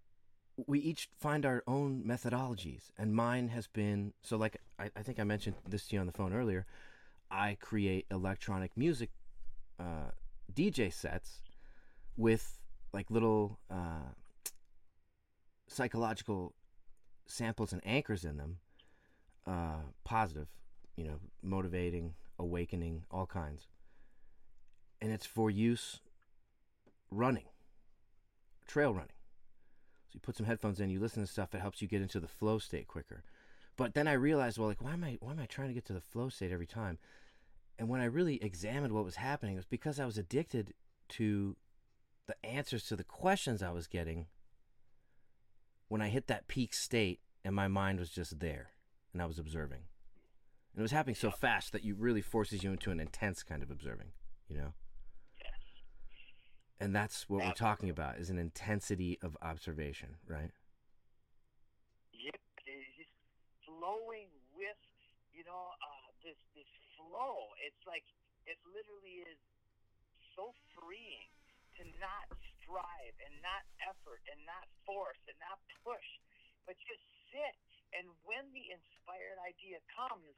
we each find our own methodologies, and mine has been so. Like I, I think I mentioned this to you on the phone earlier. I create electronic music uh, DJ sets with like little uh, psychological samples and anchors in them, uh, positive, you know, motivating, awakening, all kinds. And it's for use running, trail running. So you put some headphones in, you listen to stuff, it helps you get into the flow state quicker. But then I realized, well, like, why am I, why am I trying to get to the flow state every time? And when I really examined what was happening, it was because I was addicted to the answers to the questions I was getting when I hit that peak state and my mind was just there and I was observing. And it was happening so fast that you really forces you into an intense kind of observing, you know? Yes. And that's what we're talking about is an intensity of observation, right? Yeah, he's flowing with, you know, uh, this this flow. It's like it literally is so freeing to not strive and not effort and not force and not push, but just sit. And when the inspired idea comes,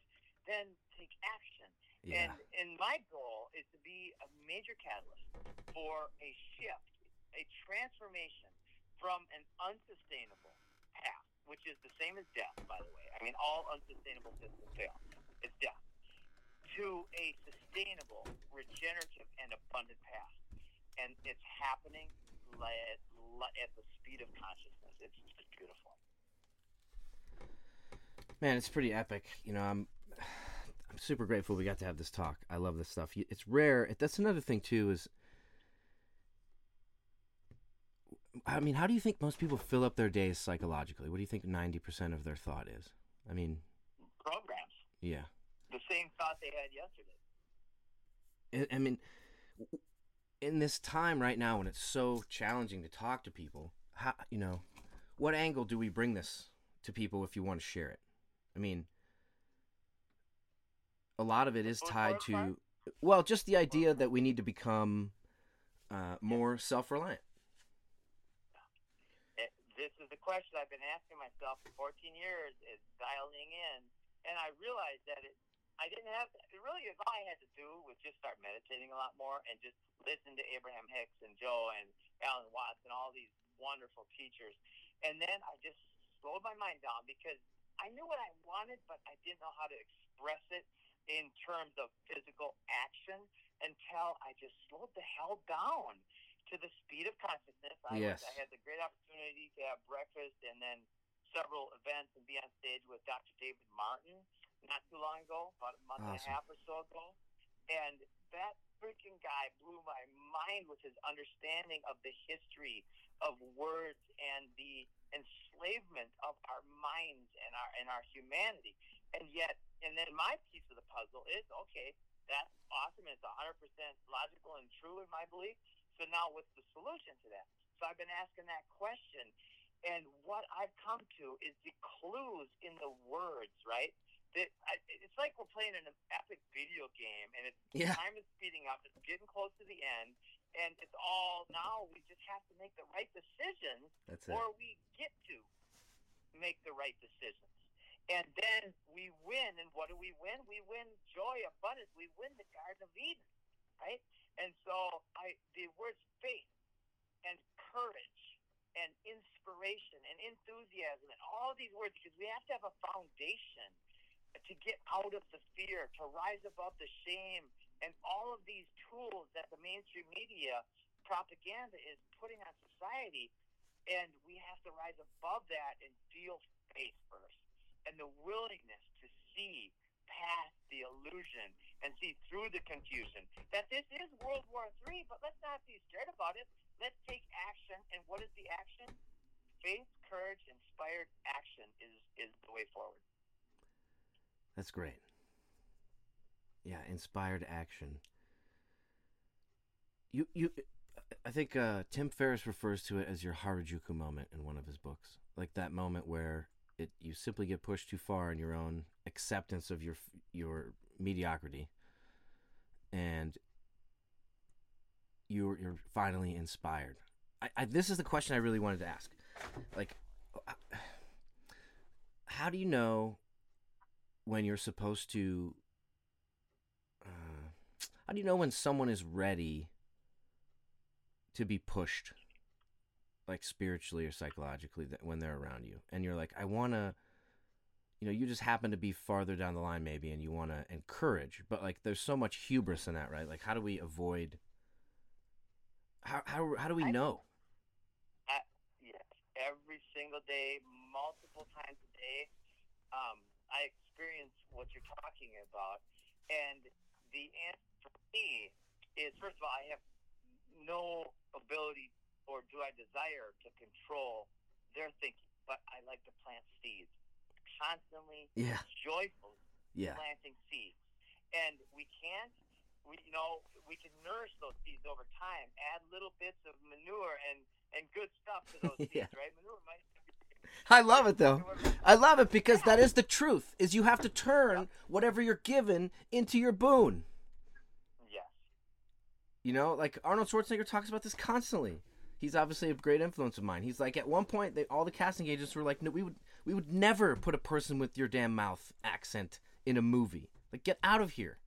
then take action. Yeah. And and my goal is to be a major catalyst for a shift, a transformation from an unsustainable path, which is the same as death, by the way. I mean, all unsustainable systems fail. It's death. To a sustainable, regenerative, and abundant path. And it's happening at the speed of consciousness. It's just beautiful. Man, it's pretty epic. You know, I'm I'm super grateful we got to have this talk. I love this stuff. It's rare. That's another thing too is I mean, how do you think most people fill up their days psychologically? What do you think 90% of their thought is? I mean, Programs. yeah. The same thought they had yesterday. I- mean, in this time right now when it's so challenging to talk to people, how you know, what angle do we bring this to people if you want to share it? I mean, a lot of it is tied to, well, just the idea that we need to become uh, more self-reliant. this is the question I've been asking myself for 14 years. Is dialing in, and I realized that it. I didn't have. It really, all I had to do was just start meditating a lot more and just listen to Abraham Hicks and Joe and Alan Watts and all these wonderful teachers, and then I just slowed my mind down because I knew what I wanted, but I didn't know how to express it in terms of physical action until I just slowed the hell down to the speed of consciousness. I, was- Yes. I had the great opportunity to have breakfast and then several events and be on stage with Dr. David Martin not too long ago, about a month and a half or so ago. And that freaking guy blew my mind with his understanding of the history of words and the enslavement of our minds and our and our humanity. And yet, and then my piece of the puzzle is okay, that's awesome. It's 100% logical and true in my belief. So now, what's the solution to that? So I've been asking that question, and what I've come to is the clues in the words, right? That I, it's like we're playing an epic video game, and it's Yeah. time is speeding up. It's getting close to the end, and it's all now. We just have to make the right decisions That's it. or we get to make the right decisions. And then we win. And what do we win? We win joy, abundance. We win the Garden of Eden, right? And so I, the words faith and courage and inspiration and enthusiasm and all these words, because we have to have a foundation to get out of the fear, to rise above the shame, and all of these tools that the mainstream media propaganda is putting on society. And we have to rise above that and feel faith first. And the willingness to see past the illusion and see through the confusion that this is World War III, but let's not be scared about it. Let's take action. And what is the action? Faith, courage, inspired action is, is the way forward. That's great. Yeah, inspired action. You you I think uh, Tim Ferriss refers to it as your Harajuku moment in one of his books. Like that moment where it you simply get pushed too far in your own acceptance of your your mediocrity, and you're you're finally inspired. I, I this is the question I really wanted to ask, like, how do you know when you're supposed to? Uh, how do you know when someone is ready to be pushed? like spiritually or psychologically that when they're around you and you're like i want to you know you just happen to be farther down the line maybe and you want to encourage but like there's so much hubris in that right like how do we avoid how how, how do we know I, yes, every single day, multiple times a day, um, I experience what you're talking about. And the answer for me is, first of all, I have no ability or do I desire to control their thinking, but I like to plant seeds constantly, yeah joyfully yeah planting seeds. And we can't, we, you know, we can nourish those seeds over time, add little bits of manure and, and good stuff to those Yeah. seeds, right? Manure might i love it though i love it because that is the truth is you have to turn whatever you're given into your boon Yes. You know, like Arnold Schwarzenegger talks about this constantly. He's obviously a great influence of mine. He's like, at one point, they, all the casting agents were like, "No, we would, we would never put a person with your damn mouth accent in a movie. Like, get out of here."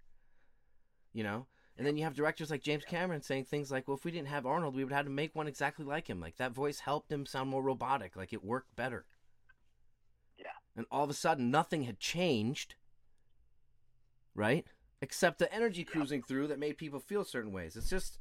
You know. And then you have directors like James Cameron saying things like, "Well, if we didn't have Arnold, we would have had to make one exactly like him. Like that voice helped him sound more robotic. Like it worked better." Yeah. And all of a sudden, nothing had changed. Right? Except the energy cruising through that made people feel certain ways. It's just,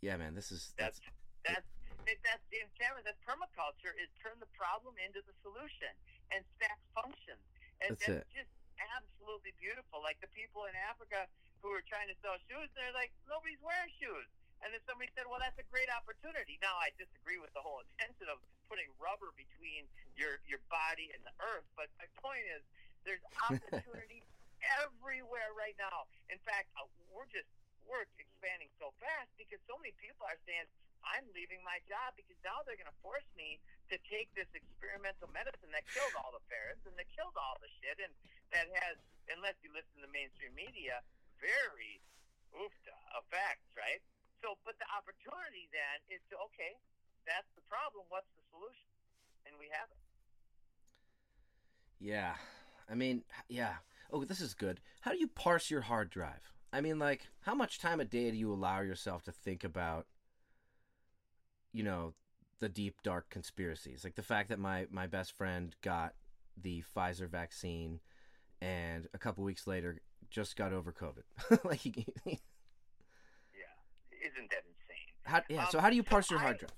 yeah, man. This is That's that's that's that's James Cameron. That's permaculture is turn the problem into the solution and stack functions. And That's that's, it. just absolutely beautiful. Like the people in Africa who were trying to sell shoes, they're like nobody's wearing shoes. And then somebody said, "Well, that's a great opportunity." Now, I disagree with the whole intention of putting rubber between your your body and the earth, but my point is, there's opportunity everywhere right now. In fact, uh, we're just we're expanding so fast because so many people are saying, "I'm leaving my job because now they're going to force me to take this experimental medicine that killed all the ferrets and that killed all the shit, and that has, unless you listen to mainstream media, very oofta effects, right?" So, but the opportunity then is to okay, that's the problem. What's the solution? And we have it. yeah. I mean, yeah. Oh, this is good. How do you parse your hard drive? I mean, like, how much time a day do you allow yourself to think about, you know, the deep dark conspiracies, like the fact that my my best friend got the Pfizer vaccine, and a couple weeks later just got over COVID. like, Yeah, isn't that insane? how, yeah. So Um, how do you so parse your I- hard drive?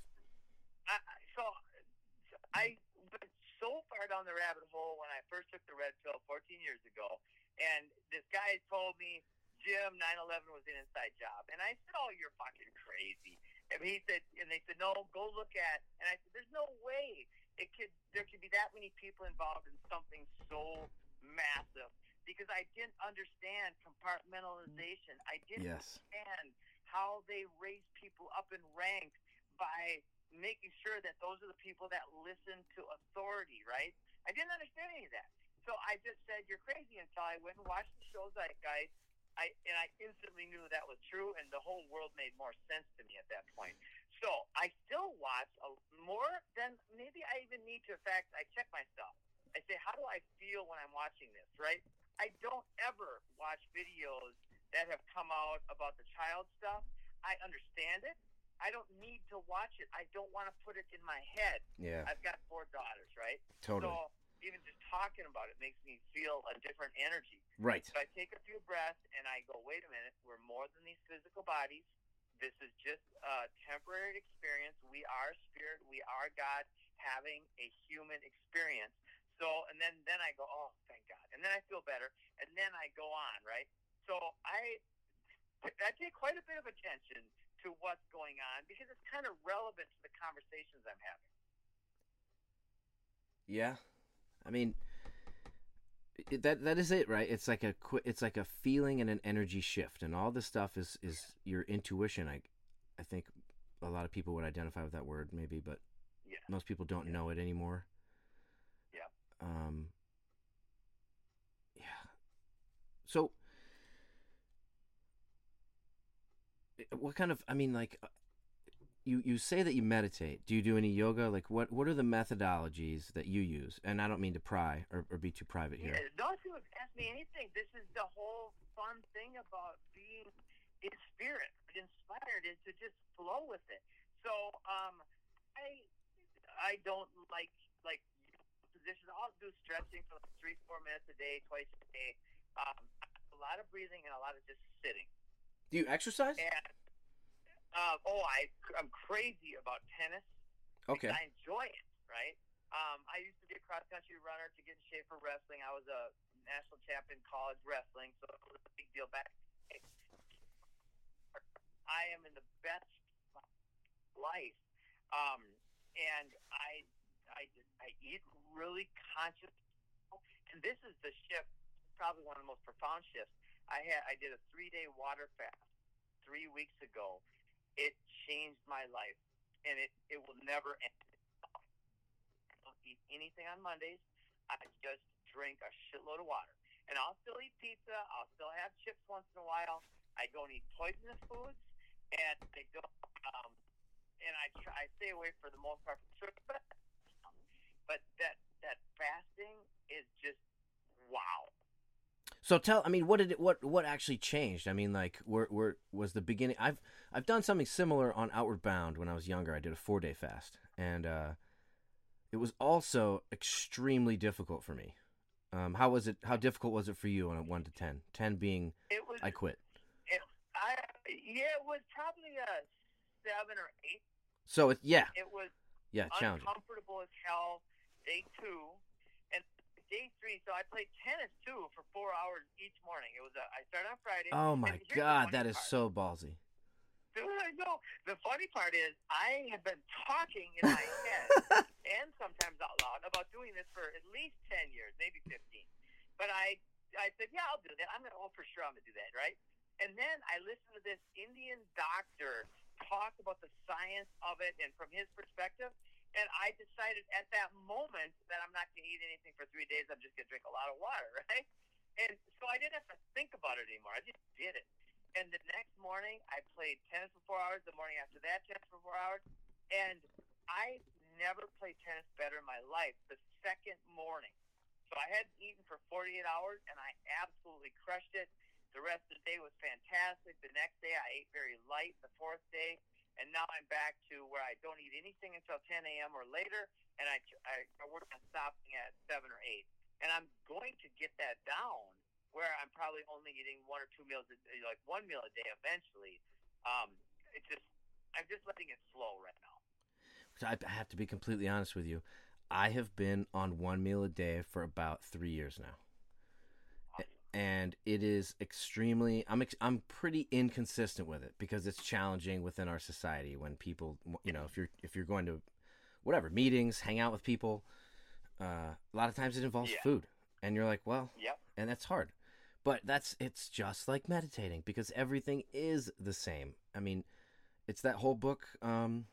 I, I- so I went so far down the rabbit hole when I first took the red pill 14 years ago, and this guy told me, Jim, 9/11 was an inside job, and I said, "Oh, you're fucking crazy." And he said, and they said, "No, go look at." And I said, "There's no way it could. There could be that many people involved in something so massive." Because I didn't understand compartmentalization. I didn't Yes. understand how they raise people up in ranks by making sure that those are the people that listen to authority, right? I didn't understand any of that. So I just said, you're crazy until I went and watched the show Zeitgeist. I, and I instantly knew that was true, and the whole world made more sense to me at that point. So I still watch a, more than maybe I even need to. In fact, I check myself. I say, how do I feel when I'm watching this, right? I don't ever watch videos that have come out about the child stuff. I understand it. I don't need to watch it. I don't want to put it in my head. Yeah, I've got four daughters, right? totally. So even just talking about it makes me feel a different energy. right. So I take a few breaths and I go, wait a minute, we're more than these physical bodies. This is just a temporary experience. We are spirit. We are God having a human experience. So, and then, then I go, oh, thank God. And then I feel better. And then I go on, right? So I, I take quite a bit of attention to what's going on because it's kind of relevant to the conversations I'm having. Yeah, I mean, it, that that is it, right? It's like a it's like a feeling and an energy shift, and all this stuff is is your intuition. I I think a lot of people would identify with that word, maybe, but Yeah. most people don't know it anymore. Um, yeah. So, uh, what kind of? I mean, like, uh, you you say that you meditate. Do you do any yoga? Like, what what are the methodologies that you use? And I don't mean to pry or, or be too private here. Yeah, don't you ask me anything. This is the whole fun thing about being in spirit, inspired, is to just flow with it. So, um, I I don't like like positions. I'll do stretching for like three four minutes a day, twice a day. Um, a lot of breathing and a lot of just sitting. Do you exercise? And uh, oh, I I'm crazy about tennis. Okay. I enjoy it, right? Um, I used to be a cross country runner to get in shape for wrestling. I was a national champion in college wrestling, so it was a big deal back. I am in the best life, um, and I I I eat really conscious, and this is the shift, probably one of the most profound shifts. I had I did a three day water fast three weeks ago. It changed my life, and it it will never end. I don't eat anything on Mondays. I just drink a shitload of water, and I'll still eat pizza. I'll still have chips once in a while. I don't eat poisonous foods, and I don't. Um, and I try I stay away for the most part from sugar, but but that that fasting is just wow. So tell, I mean, what did it, what what actually changed? I mean, like, where where was the beginning? I've I've done something similar on Outward Bound when I was younger. I did a four day fast, and uh, it was also extremely difficult for me. Um, how was it? How difficult was it for you on a one to ten? Ten being It was I quit. It, I yeah, it was probably a seven or eight. So it yeah It was yeah challenging. uncomfortable as hell. Day two, and day three. So I played tennis too for four hours each morning. It was a, I started on Friday. Oh my and here's the god, that is part. so ballsy. Dude, I know. The funny part is I have been talking in my head and sometimes out loud about doing this for at least ten years, maybe fifteen. But I I said, yeah, I'll do that. I'm gonna oh for sure I'm gonna do that, right? And then I listened to this Indian doctor talk about the science of it and from his perspective. And I decided at that moment that I'm not going to eat anything for three days. I'm just going to drink a lot of water, right? And so I didn't have to think about it anymore. I just did it. And the next morning, I played tennis for four hours. The morning after that, tennis for four hours. And I never played tennis better in my life the second morning. So I hadn't eaten for 48 hours, and I absolutely crushed it. The rest of the day was fantastic. The next day, I ate very light. The fourth day, and now I'm back to where I don't eat anything until 10 a.m. or later, and I, I, I work on stopping at 7 or 8. And I'm going to get that down where I'm probably only eating one or two meals, a like one meal a day eventually. Um, it's just, I'm just letting it flow right now. I have to be completely honest with you. I have been on one meal a day for about three years now, and it is extremely. I'm ex- I'm pretty inconsistent with it because it's challenging within our society when people, you know, if you're if you're going to whatever meetings, hang out with people, uh, a lot of times it involves Yeah. food, and you're like, well, Yep. and that's hard. But that's it's just like meditating because everything is the same. I mean, it's that whole book, um,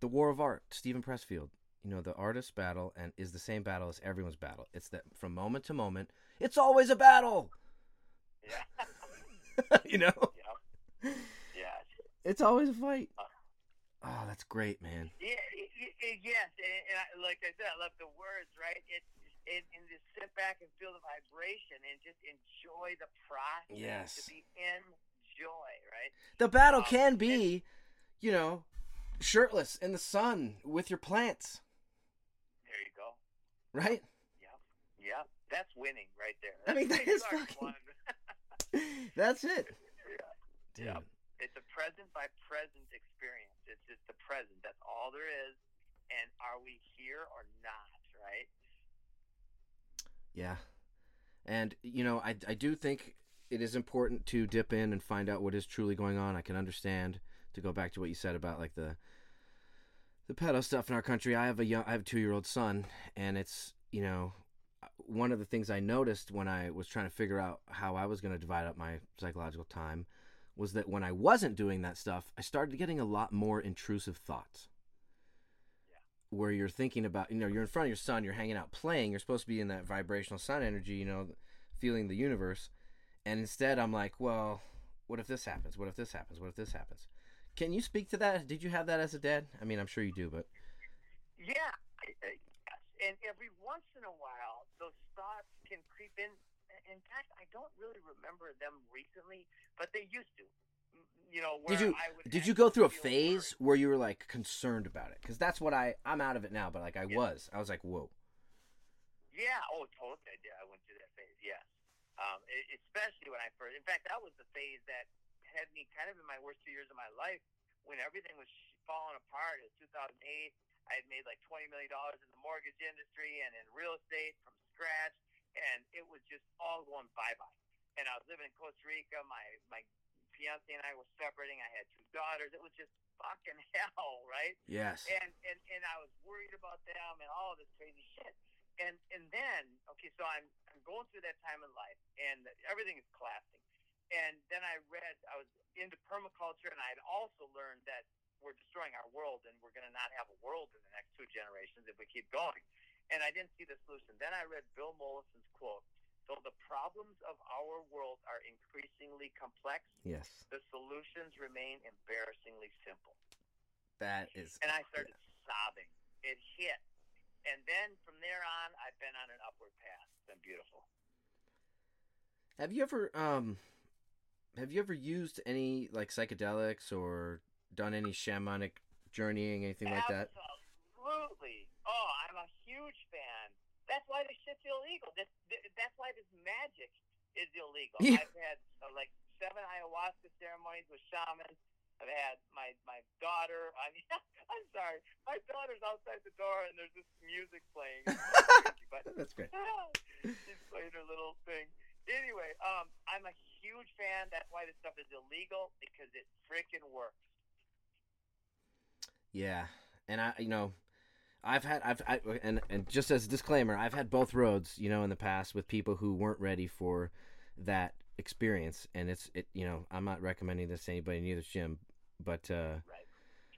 The War of Art, Steven Pressfield. You know, the artist's battle and is the same battle as everyone's battle. It's that from moment to moment, it's always a battle. Yeah. you know, yep. Yeah. it's always a fight. Oh, that's great, man. Yeah, yes, and, and I, like I said, I love the words, right? It, it, and just sit back and feel the vibration and just enjoy the process. Yes. To be in joy, right? The battle Um, can be, you know, shirtless in the sun with your plants, There you go. Right? Yep. Yep. That's winning right there. I mean, that is fucking- That's it. yeah. Yep. It's a present by present experience. It's just the present. That's all there is. And are we here or not, right? Yeah. And, you know, I, I do think it is important to dip in and find out what is truly going on. I can understand to go back to what you said about like the the pedo stuff in our country. I have a young I have a 2-year-old son and it's, you know, one of the things I noticed when I was trying to figure out how I was going to divide up my psychological time was that when I wasn't doing that stuff, I started getting a lot more intrusive thoughts. Yeah. where you're thinking about, you know, you're in front of your son, you're hanging out playing, you're supposed to be in that vibrational sun energy, you know, feeling the universe. And instead, I'm like, well, what if this happens? What if this happens? What if this happens? Can you speak to that? Did you have that as a dad? I mean, I'm sure you do, but Yeah, yes. And every once in a while, those thoughts can creep in. In fact, I don't really remember them recently, but they used to. You know, where did you I would did you go through a phase where you were like concerned about it? Because that's what I I'm out of it now, but like I Yeah. was, I was like, whoa. Yeah. Oh, totally. I did. I went through that phase. Yes. Um, especially when I first. In fact, that was the phase that had me kind of in my worst two years of my life when everything was falling apart. It was 2008. I had made like 20 million dollars in the mortgage industry and in real estate from scratch, and it was just all going bye bye. And I was living in Costa Rica. My my fiance and I were separating. I had two daughters. It was just fucking hell, right? Yes. and and and I was worried about them and all this crazy shit. And and then okay, so I'm I'm going through that time in life, and everything is collapsing. And then I read I was into permaculture, and I had also learned that we're destroying our world, and we're going to not have a world in the next two generations if we keep going. And I didn't see the solution. Then I read Bill Mollison's quote. Though the problems of our world are increasingly complex, Yes. the solutions remain embarrassingly simple That is and I started sobbing. It hit, and then from there on, I've been on an upward path. It's been beautiful. Have you ever um have you ever used any like psychedelics or done any shamanic journeying, anything like that? Absolutely. Oh, I'm a huge fan. That's why this shit's illegal. This, th- that's why this magic is illegal. Yeah. I've had uh, like seven ayahuasca ceremonies with shamans. I've had my my daughter. I mean, I'm sorry, my daughter's outside the door and there's this music playing. Crazy, but That's great. She's playing her little thing. Anyway, um, I'm a huge fan. That's why this stuff is illegal because it freaking works. Yeah, and I, you know, I've had, I've, I, and and just as a disclaimer, I've had both roads, you know, in the past with people who weren't ready for that experience, and it's, it, you know, I'm not recommending this to anybody, neither Jim, but, uh, Right.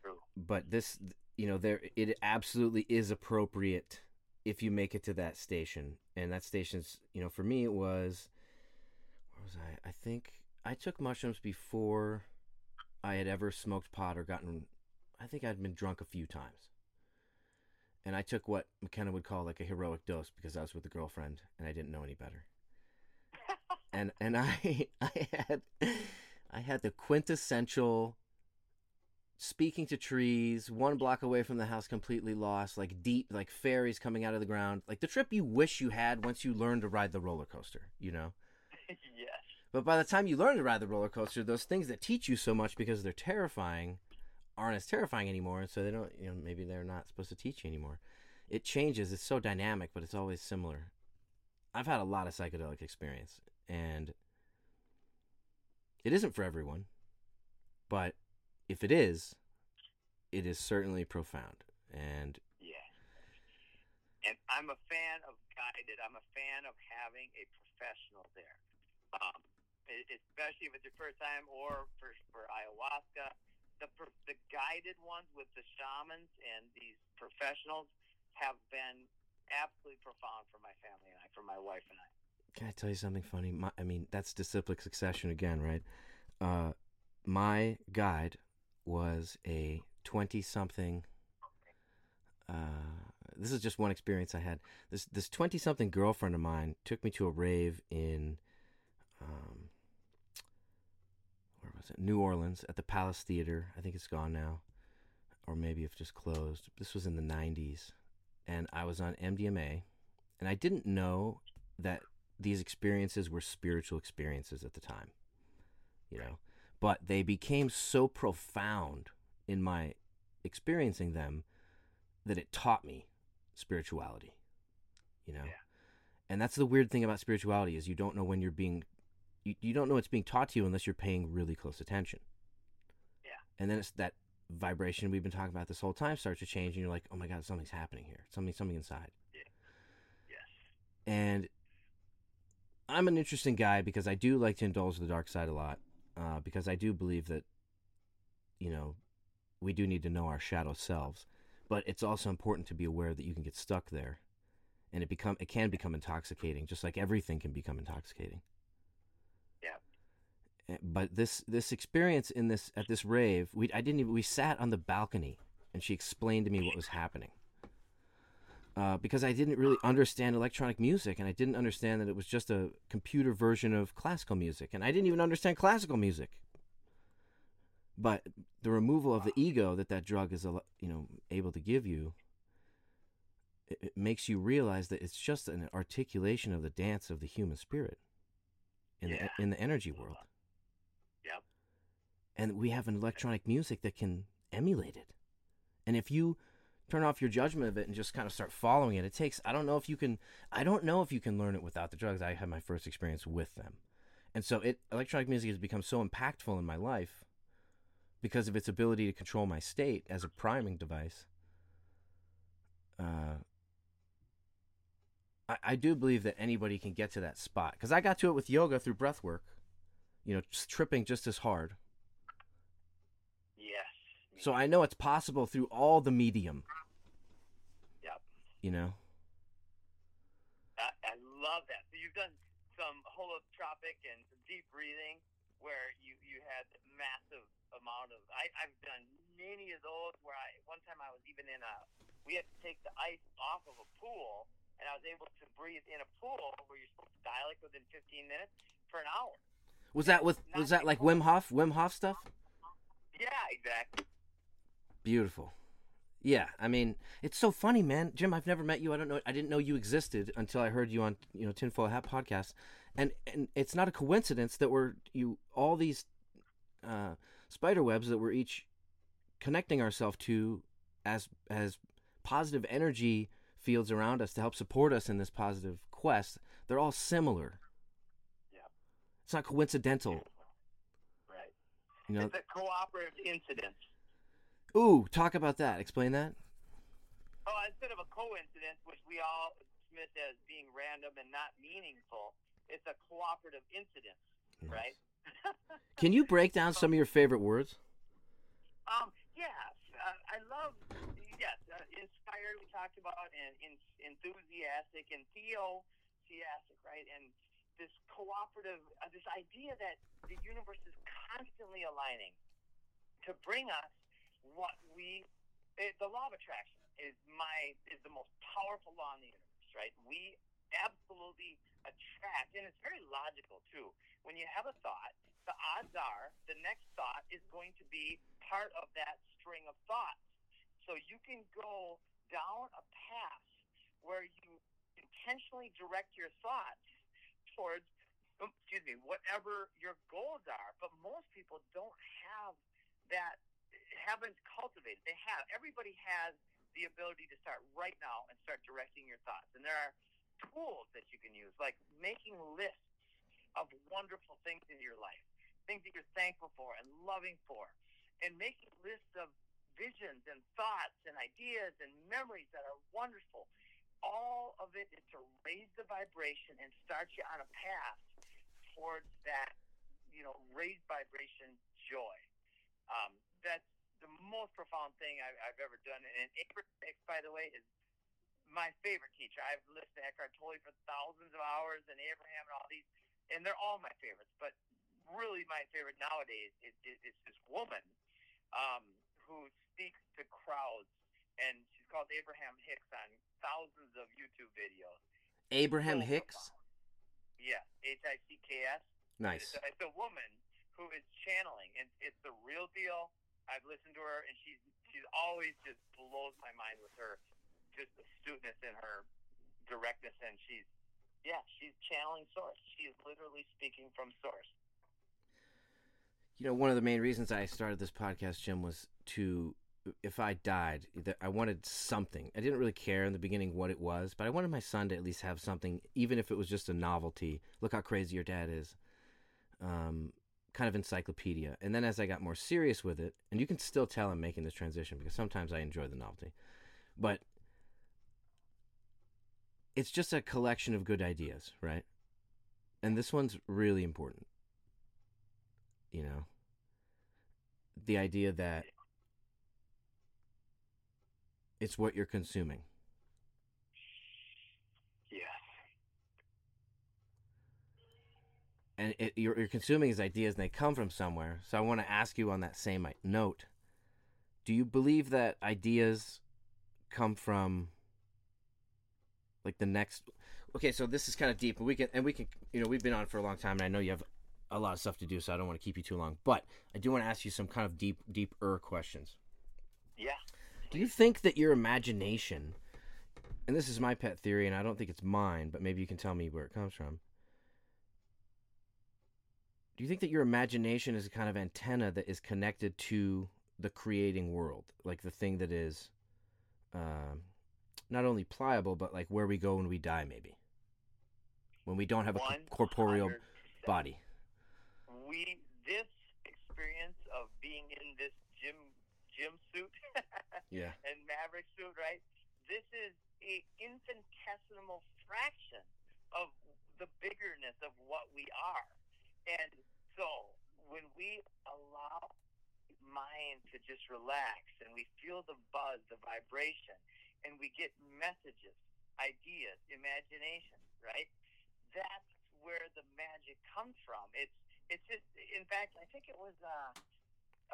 True. but this, you know, there, it absolutely is appropriate if you make it to that station, and that station's, you know, for me it was, was I? I think I took mushrooms before I had ever smoked pot or gotten I think I'd been drunk a few times. And I took what McKenna would call like a heroic dose because I was with a girlfriend and I didn't know any better. and and I I had I had the quintessential speaking to trees, one block away from the house completely lost, like deep like fairies coming out of the ground. Like the trip you wish you had once you learned to ride the roller coaster, you know? yes. But by the time you learn to ride the roller coaster, those things that teach you so much because they're terrifying aren't as terrifying anymore, and so they don't, you know, maybe they're not supposed to teach you anymore. It changes. It's so dynamic, but it's always similar. I've had a lot of psychedelic experience, and it isn't for everyone, but if it is, it is certainly profound. And Yeah. And I'm a fan of guided. I'm a fan of having a professional there, um, especially if it's your first time or for for ayahuasca. The the guided ones with the shamans and these professionals have been absolutely profound for my family and I, for my wife and I. Can I tell you something funny? My, I mean, that's disciplic succession again, right? Uh, my guide was a 20 something. Uh, this is just one experience I had. This this 20 something girlfriend of mine took me to a rave in, um? New Orleans at the Palace Theater. I think it's gone now, or maybe it's just closed. This was in the 90s, and I was on MDMA, and I didn't know that these experiences were spiritual experiences at the time, you know, but they became so profound in my experiencing them that it taught me spirituality, you know. Yeah. And that's the weird thing about spirituality is you don't know when you're being you, you don't know what's being taught to you unless you're paying really close attention. Yeah. And then it's that vibration we've been talking about this whole time starts to change and you're like, "Oh my god, something's happening here. Something something inside." Yes. and I'm an interesting guy because I do like to indulge the dark side a lot. Uh, because I do believe that, you know, we do need to know our shadow selves. but it's also important to be aware that you can get stuck there, and it become it can become intoxicating, just like everything can become intoxicating. But this this experience in this at this rave, we I didn't even we sat on the balcony, and she explained to me what was happening. Uh, because I didn't really understand electronic music, and I didn't understand that it was just a computer version of classical music, and I didn't even understand classical music. But the removal of the ego that that drug is, you know, able to give you, it, it makes you realize that it's just an articulation of the dance of the human spirit in Yeah. the in the energy world. And we have an electronic music that can emulate it. And if you turn off your judgment of it and just kind of start following it, it takes I don't know if you can I don't know if you can learn it without the drugs. I had my first experience with them. And so it electronic music has become so impactful in my life because of its ability to control my state as a priming device. Uh I, I do believe that anybody can get to that spot because I got to it with yoga through breath work, you know, tripping just as hard. So I know it's possible through all the medium, Yep. you know. I, I love that. So you've done some holotropic and some deep breathing where you, you had massive amount of I, I've done many of those where I one time I was even in a we had to take the ice off of a pool and I was able to breathe in a pool where you're supposed to dilate within 15 minutes for an hour. Was that with was that like Wim Hof Wim Hof stuff? Yeah, exactly. Beautiful. Yeah, I mean, it's so funny, man. Jim, I've never met you. I don't know. I didn't know you existed until I heard you on, you know, Tinfoil Hat podcast, and and it's not a coincidence that we're you all these uh, spider webs that we're each connecting ourselves to as as positive energy fields around us to help support us in this positive quest. They're all similar. Yeah, It's not coincidental. Right. You know. It's a cooperative incident. Ooh, talk about that. Explain that. Oh, instead of a coincidence, which we all dismiss as being random and not meaningful, it's a cooperative incident, right? Can you break down some of your favorite words? Um, yes, uh, I love yes, uh, inspired. We talked about and in, enthusiastic and theotheistic, right? And this cooperative, uh, this idea that the universe is constantly aligning to bring us what we. It, the law of attraction is my is the most powerful law in the universe, right? We absolutely attract, and it's very logical too. When you have a thought, the odds are the next thought is going to be part of that string of thoughts. So you can go down a path where you intentionally direct your thoughts towards, excuse me, whatever your goals are. But most people don't have that, haven't cultivated. They have. Everybody has the ability to start right now and start directing your thoughts. And there are tools that you can use, like making lists of wonderful things in your life, things that you're thankful for and loving for, and making lists of visions and thoughts and ideas and memories that are wonderful. All of it is to raise the vibration and start you on a path towards that, you know, raised vibration joy. Um, most profound thing I've, I've ever done. And Abraham Hicks, by the way, is my favorite teacher. I've listened to Eckhart Tolle for thousands of hours, and Abraham and all these, and they're all my favorites. But really, my favorite nowadays is, is, is this woman um, who speaks to crowds, and she's called Abraham Hicks on thousands of YouTube videos. Abraham So Hicks. profound. Yeah, H I C K S. Nice. It's a, it's a woman who is channeling, and it's the real deal. I've listened to her, and she's she's always just blows my mind with her just astuteness and her directness, and she's yeah, she's channeling source. She is literally speaking from source. You know, one of the main reasons I started this podcast, Jim, was to, if I died, I wanted something. I didn't really care in the beginning what it was, but I wanted my son to at least have something, even if it was just a novelty. Look how crazy your dad is. Um, kind of encyclopedia. And then as I got more serious with it, and you can still tell I'm making this transition because sometimes I enjoy the novelty, but it's just a collection of good ideas, right? And this one's really important. You know, the idea that It's what you're consuming. Yes. And it, you're, you're consuming his ideas and they come from somewhere. So I want to ask you on that same note: Do you believe that ideas come from like the next? Okay, so this is kind of deep, and we can and we can you know we've been on for a long time, and I know you have a lot of stuff to do, so I don't want to keep you too long. But I do want to ask you some kind of deep deeper questions. Yeah. Do you think that your imagination, and this is my pet theory, and I don't think it's mine, but maybe you can tell me where it comes from. Do you think that your imagination is a kind of antenna that is connected to the creating world, like the thing that is, um, not only pliable, but like where we go when we die, maybe, when we don't have a corporeal 100%. body? We this experience of being in this gym gym suit Yeah. and Maverick suit, right? This is a infinitesimal fraction of the biggerness of what we are. And so when we allow mind to just relax and we feel the buzz, the vibration, and we get messages, ideas, imagination, right? That's where the magic comes from. It's it's just in fact I think it was uh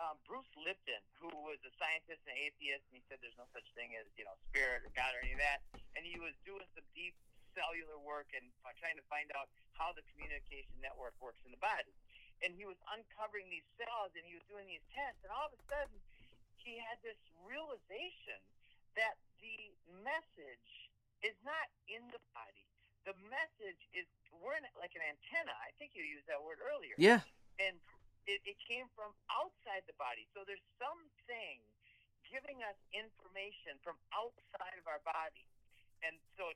um, Bruce Lipton, who was a scientist and atheist, and he said there's no such thing as you know spirit or God or any of that. And he was doing some deep cellular work and trying to find out how the communication network works in the body. And he was uncovering these cells, and he was doing these tests, and all of a sudden he had this realization that the message is not in the body. The message is we're in like an antenna. I think you used that word earlier Yeah. and it, it came from outside the body. So there's something giving us information from outside of our body, and so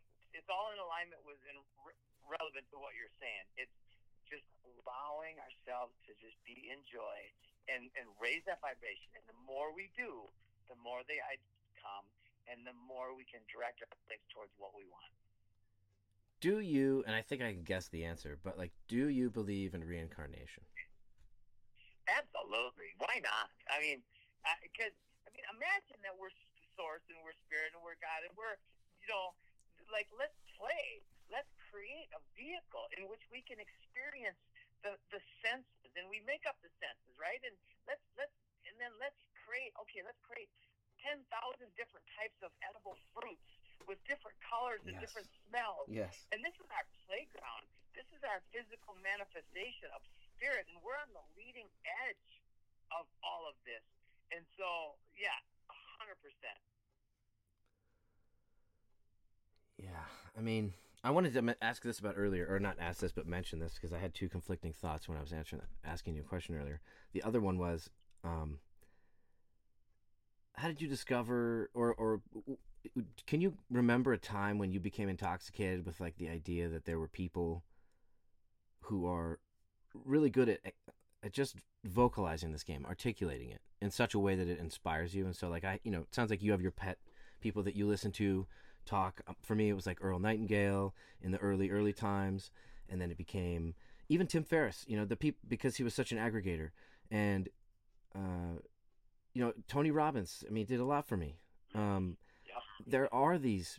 all in alignment with and re- relevant to what you're saying. It's just allowing ourselves to just be in joy and and raise that vibration. And the more we do, the more they come, and the more we can direct our life towards what we want. Do you? And I think I can guess the answer, but like, do you believe in reincarnation? Absolutely. Why not? I mean, because I mean, imagine that we're source and we're spirit and we're God and we're, you know, like let's play. Let's create a vehicle in which we can experience the the senses, and we make up the senses, right? And let's let's and then let's create. Okay, let's create ten thousand different types of edible fruits with different colors and Yes. different smells. Yes. And this is our playground. This is our physical manifestation of spirit, and we're on the leading edge of all of this. And so, yeah, a hundred percent. Yeah, I mean, I wanted to ask this about earlier, or not ask this, but mention this because I had two conflicting thoughts when I was answering asking you a question earlier. The other one was, um, how did you discover, or or can you remember a time when you became intoxicated with like the idea that there were people who are really good at at just vocalizing this game, articulating it in such a way that it inspires you. And so, like I, you know, it sounds like you have your pet people that you listen to talk. Um, For me, it was like Earl Nightingale in the early early times, and then it became even Tim Ferriss. You know, the people because he was such an aggregator, and uh, you know, Tony Robbins. I mean, did a lot for me. Um, Yeah. there are these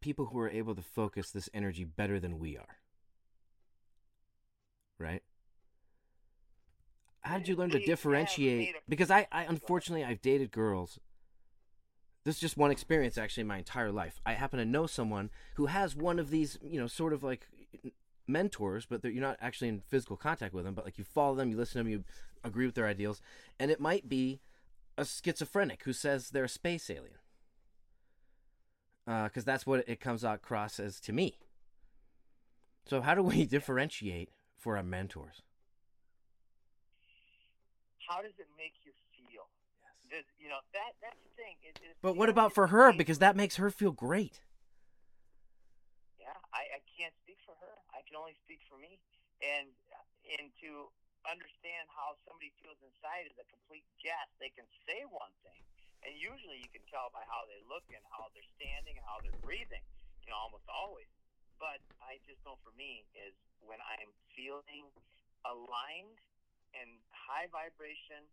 people who are able to focus this energy better than we are. Right? How did you learn to differentiate? Because I, I unfortunately I've dated girls. This is just one experience actually in my entire life. I happen to know someone who has one of these, you know, sort of like mentors, but you're not actually in physical contact with them. But like you follow them, you listen to them, you agree with their ideals, and it might be a schizophrenic who says they're a space alien. Uh, because that's what it comes across as to me. So how do we differentiate for our mentors? How does it make you Does, you know that that's the thing. It, But what about for her? Because that makes her feel great. Yeah, I, I can't speak for her. I can only speak for me. And and to understand how somebody feels inside is a complete guess. They can say one thing, and usually you can tell by how they look and how they're standing and how they're breathing. You know, almost always. But I just know for me is when I'm feeling aligned and high vibration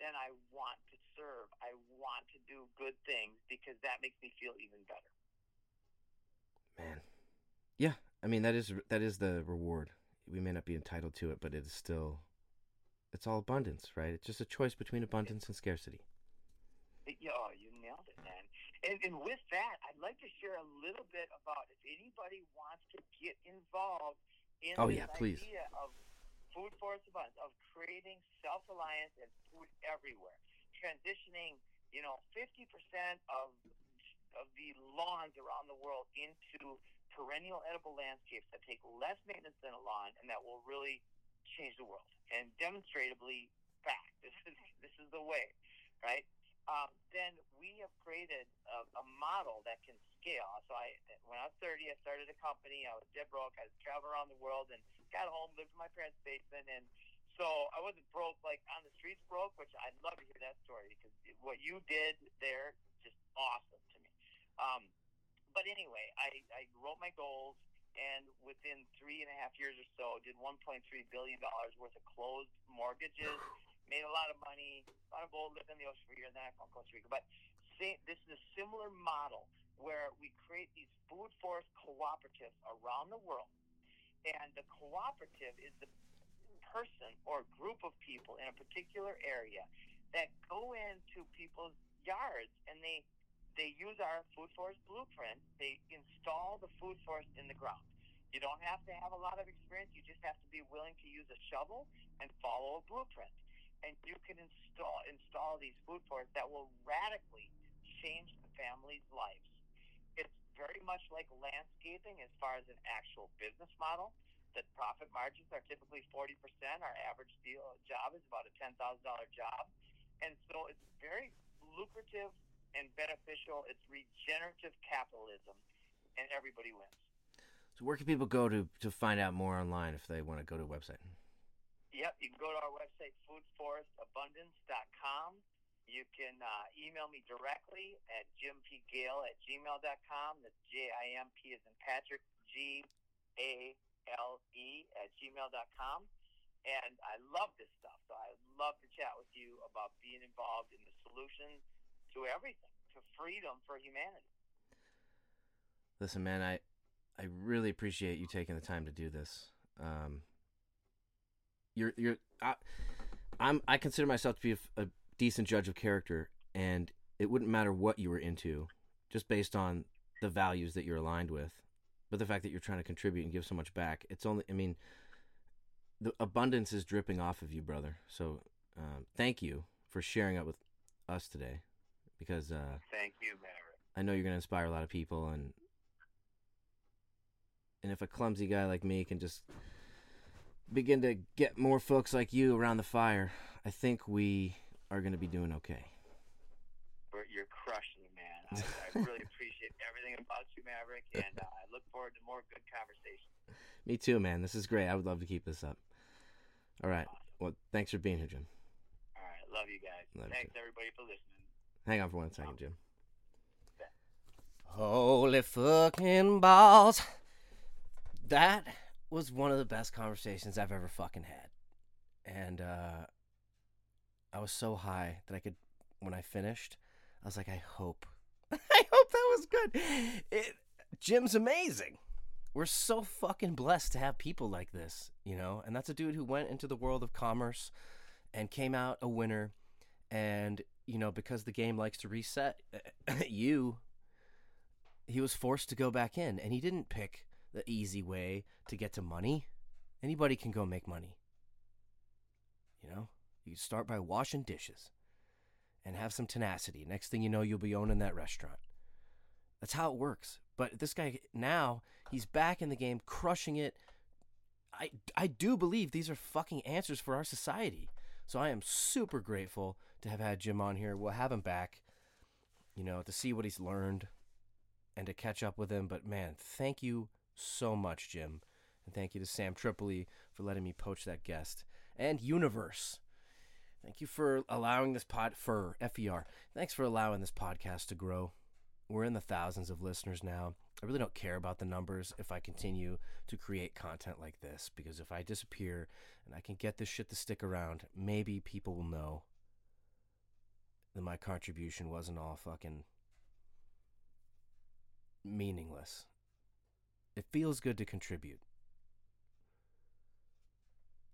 then I want to serve. I want to do good things because that makes me feel even better. Man. Yeah, I mean that is that is the reward. We may not be entitled to it, but it is still it's all abundance, right? It's just a choice between abundance and scarcity. Yeah, oh, you nailed it, man. And, and with that, I'd like to share a little bit about if anybody wants to get involved in Oh, yeah, please. of food forest abundance, of creating self-reliance and food everywhere, transitioning, you know, 50% of of the lawns around the world into perennial edible landscapes that take less maintenance than a lawn and that will really change the world. And demonstrably fact, this is this is the way, right? Um, then we have created a, a model that can scale. So I, when I was 30, I started a company. I was dead broke. I was traveling around the world and got home, lived in my parents' basement, and so I wasn't broke like on the streets broke, which I'd love to hear that story because what you did there just awesome to me. Um, but anyway, I, I wrote my goals, and within three and a half years or so, did 1.3 billion dollars worth of closed mortgages. Made a lot of money, a lot of gold, lived in the ocean for years, and then I found Costa Rica. But this is a similar model where we create these food forest cooperatives around the world, and the cooperative is the person or group of people in a particular area that go into people's yards and they they use our food forest blueprint. They install the food forest in the ground. You don't have to have a lot of experience. You just have to be willing to use a shovel and follow a blueprint. And you can install install these food forests that will radically change the family's lives. Very much like landscaping as far as an actual business model. The profit margins are typically 40%. Our average deal job is about a $10,000 job. And so it's very lucrative and beneficial. It's regenerative capitalism, and everybody wins. So where can people go to to find out more online if they want to go to a website? Yep, you can go to our website, foodforestabundance.com. You can uh, email me directly at jimpgale at gmail.com. That's J-I-M-P as in Patrick, G-A-L-E at gmail.com. And I love this stuff, so I'd love to chat with you about being involved in the solution to everything, to freedom for humanity. Listen, man, I I really appreciate you taking the time to do this. Um, you're you're I, I'm I consider myself to be a, a decent judge of character, and it wouldn't matter what you were into, just based on the values that you're aligned with, but the fact that you're trying to contribute and give so much back. It's only I mean, the abundance is dripping off of you, brother. So um, thank you for sharing it with us today, because uh, Thank you, Maverick. I know you're going to inspire a lot of people, and and if a clumsy guy like me can just begin to get more folks like you around the fire, I think we are going to be doing okay. You're- You're crushing it, man. I, I really appreciate everything about you, Maverick, and uh, I look forward to more good conversations. Me too, man. This is great. I would love to keep this up. All right. Well, thanks for being here, Jim. All right, love you guys. Love you Thanks, everybody, for listening. Hang on for one second, Jim. Holy fucking balls. That was one of the best conversations I've ever fucking had. And uh I was so high that I could when I finished, I was like, I hope. I hope that was good. It Jim's amazing. We're so fucking blessed to have people like this, you know? And that's a dude who went into the world of commerce and came out a winner and you know because the game likes to reset you he was forced to go back in and he didn't pick the easy way to get to money anybody can go make money you know you start by washing dishes and have some tenacity next thing you know you'll be owning that restaurant that's how it works but this guy now he's back in the game crushing it i i do believe these are fucking answers for our society so I am super grateful to have had Jim on here. We'll have him back, you know, to see what he's learned and to catch up with him. But man, thank you so much, Jim. And thank you to Sam Tripoli for letting me poach that guest. And Universe. Thank you for allowing this pod for FER. Thanks for allowing this podcast to grow. We're in the thousands of listeners now. I really don't care about the numbers if I continue to create content like this because if I disappear and I can get this shit to stick around, maybe people will know that my contribution wasn't all fucking meaningless. It feels good to contribute.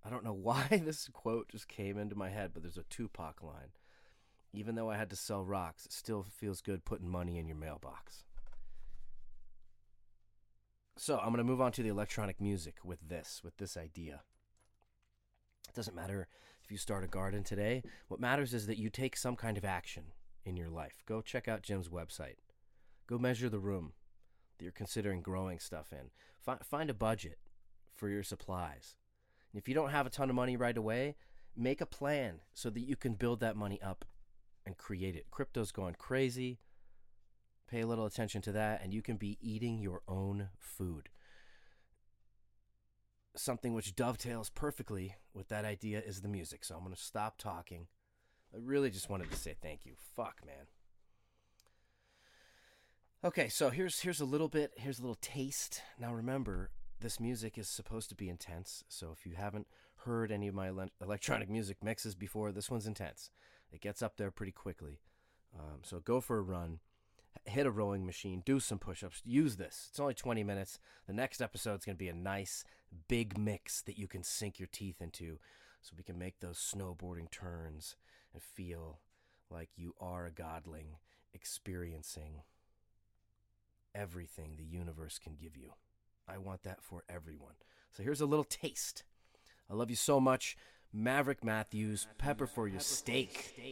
I don't know why this quote just came into my head, but there's a Tupac line. Even though I had to sell rocks, it still feels good putting money in your mailbox. So I'm going to move on to the electronic music with this, with this idea. It doesn't matter if you start a garden today. What matters is that you take some kind of action in your life. Go check out Jim's website. Go measure the room that you're considering growing stuff in. Fi- find a budget for your supplies. If you don't have a ton of money right away, make a plan so that you can build that money up and create it. Crypto's going crazy. Pay a little attention to that, and you can be eating your own food. Something which dovetails perfectly with that idea is the music. So I'm going to stop talking. I really just wanted to say thank you. Fuck, man. Okay, so here's here's a little bit, here's a little taste. Now remember, this music is supposed to be intense. So if you haven't heard any of my ele- electronic music mixes before, this one's intense. It gets up there pretty quickly. Um, so go for a run, hit a rowing machine, do some push ups, use this. It's only 20 minutes. The next episode is going to be a nice big mix that you can sink your teeth into so we can make those snowboarding turns and feel like you are a godling experiencing everything the universe can give you. I want that for everyone. So here's a little taste. I love you so much. Maverick Matthews, pepper for your steak. Should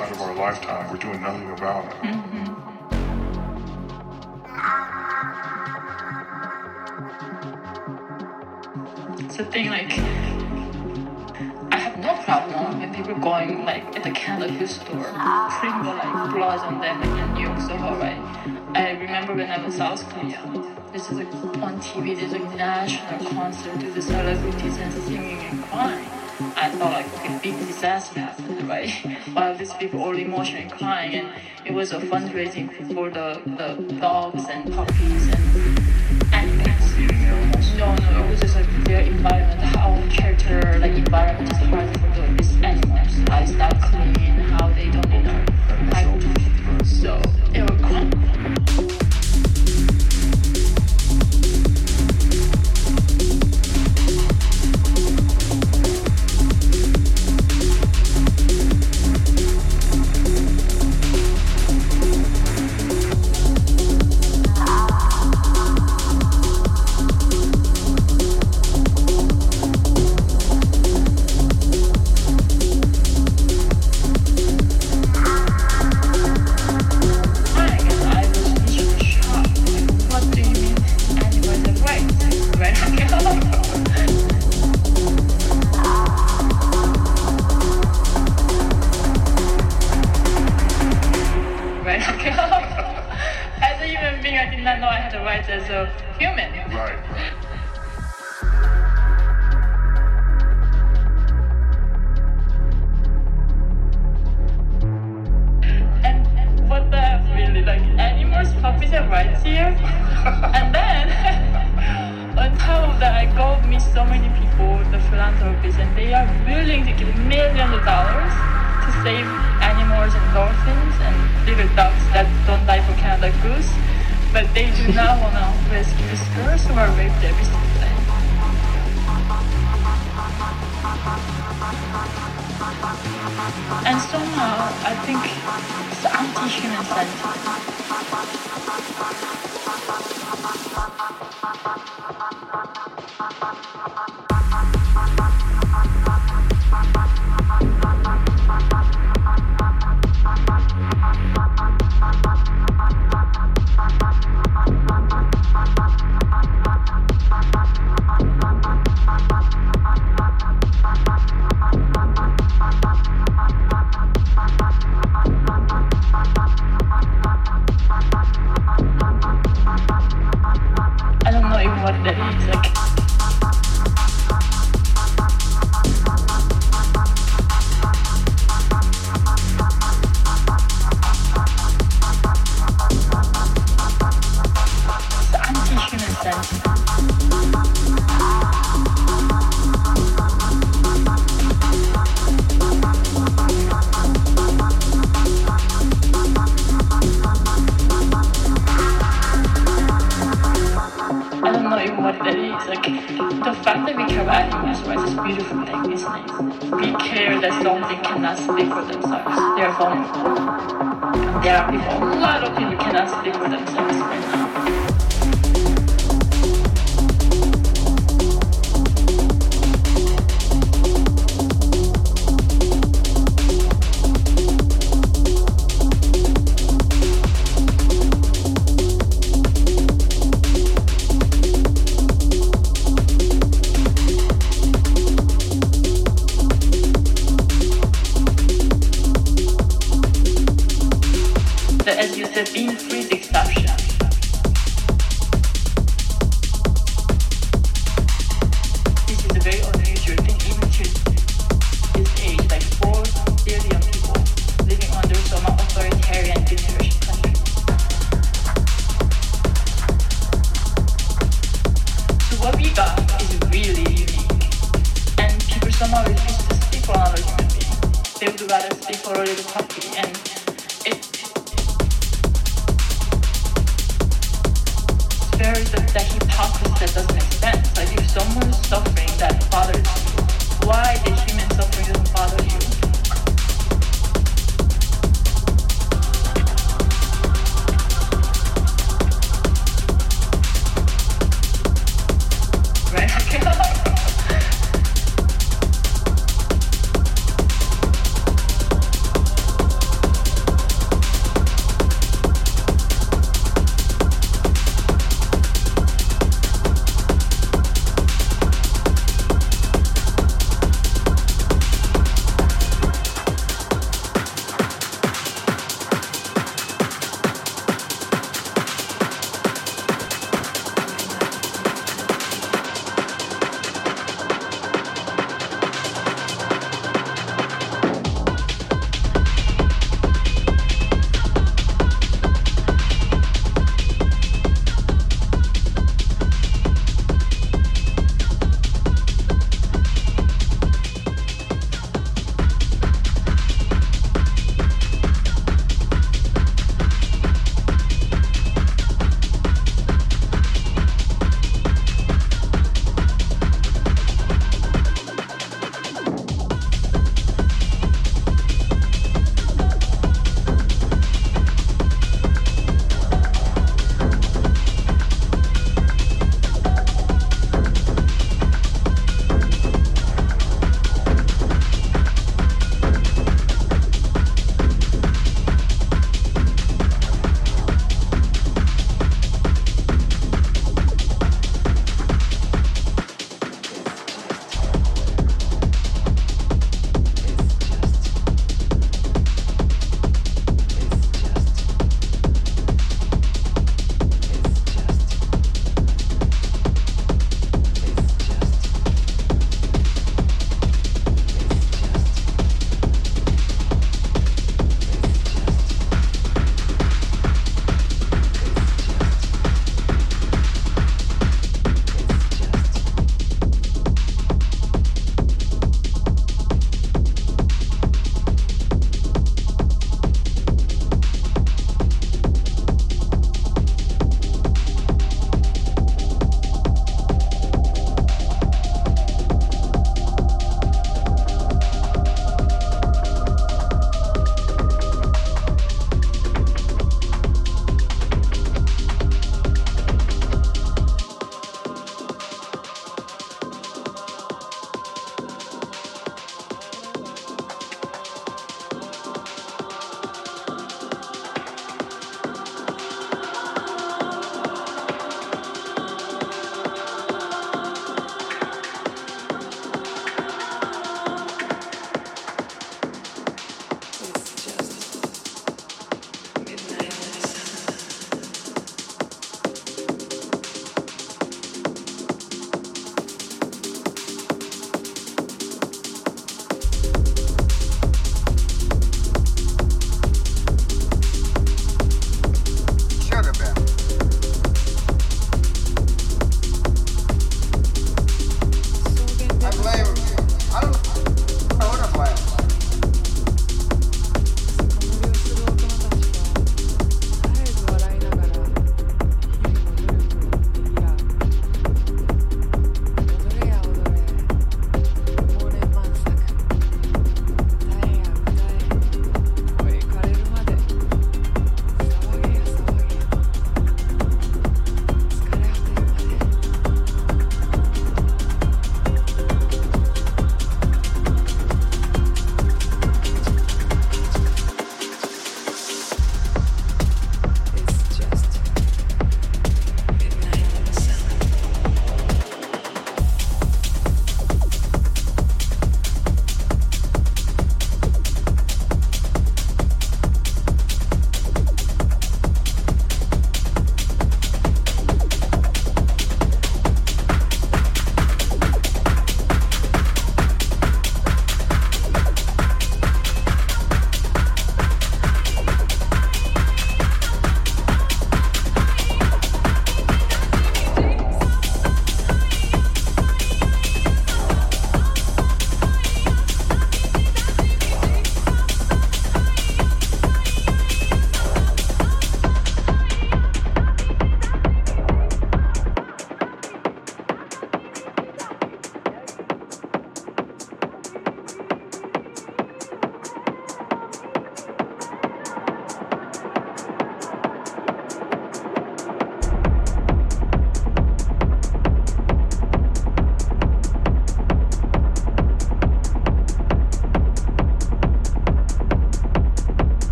happening of our lifetime. We're doing nothing about it. Mm-hmm. It's a thing like I have no problem with people going like at the Goose store, putting the like blood on them in New York Soho, right? I remember when I was South Korea, this is like on TV, there's like national concert with the celebrities and singing and crying. I thought like okay, big disaster happened, right? While these people all emotionally crying and it was a fundraising for the, the dogs and puppies and animals. No, no, it was just like their environment, how character, like environment is hard for the, these animals. How it's not clean, how they don't, you know, have, so that cannot speak for themselves. They are vulnerable. There are people, a lot of people cannot speak for themselves right now.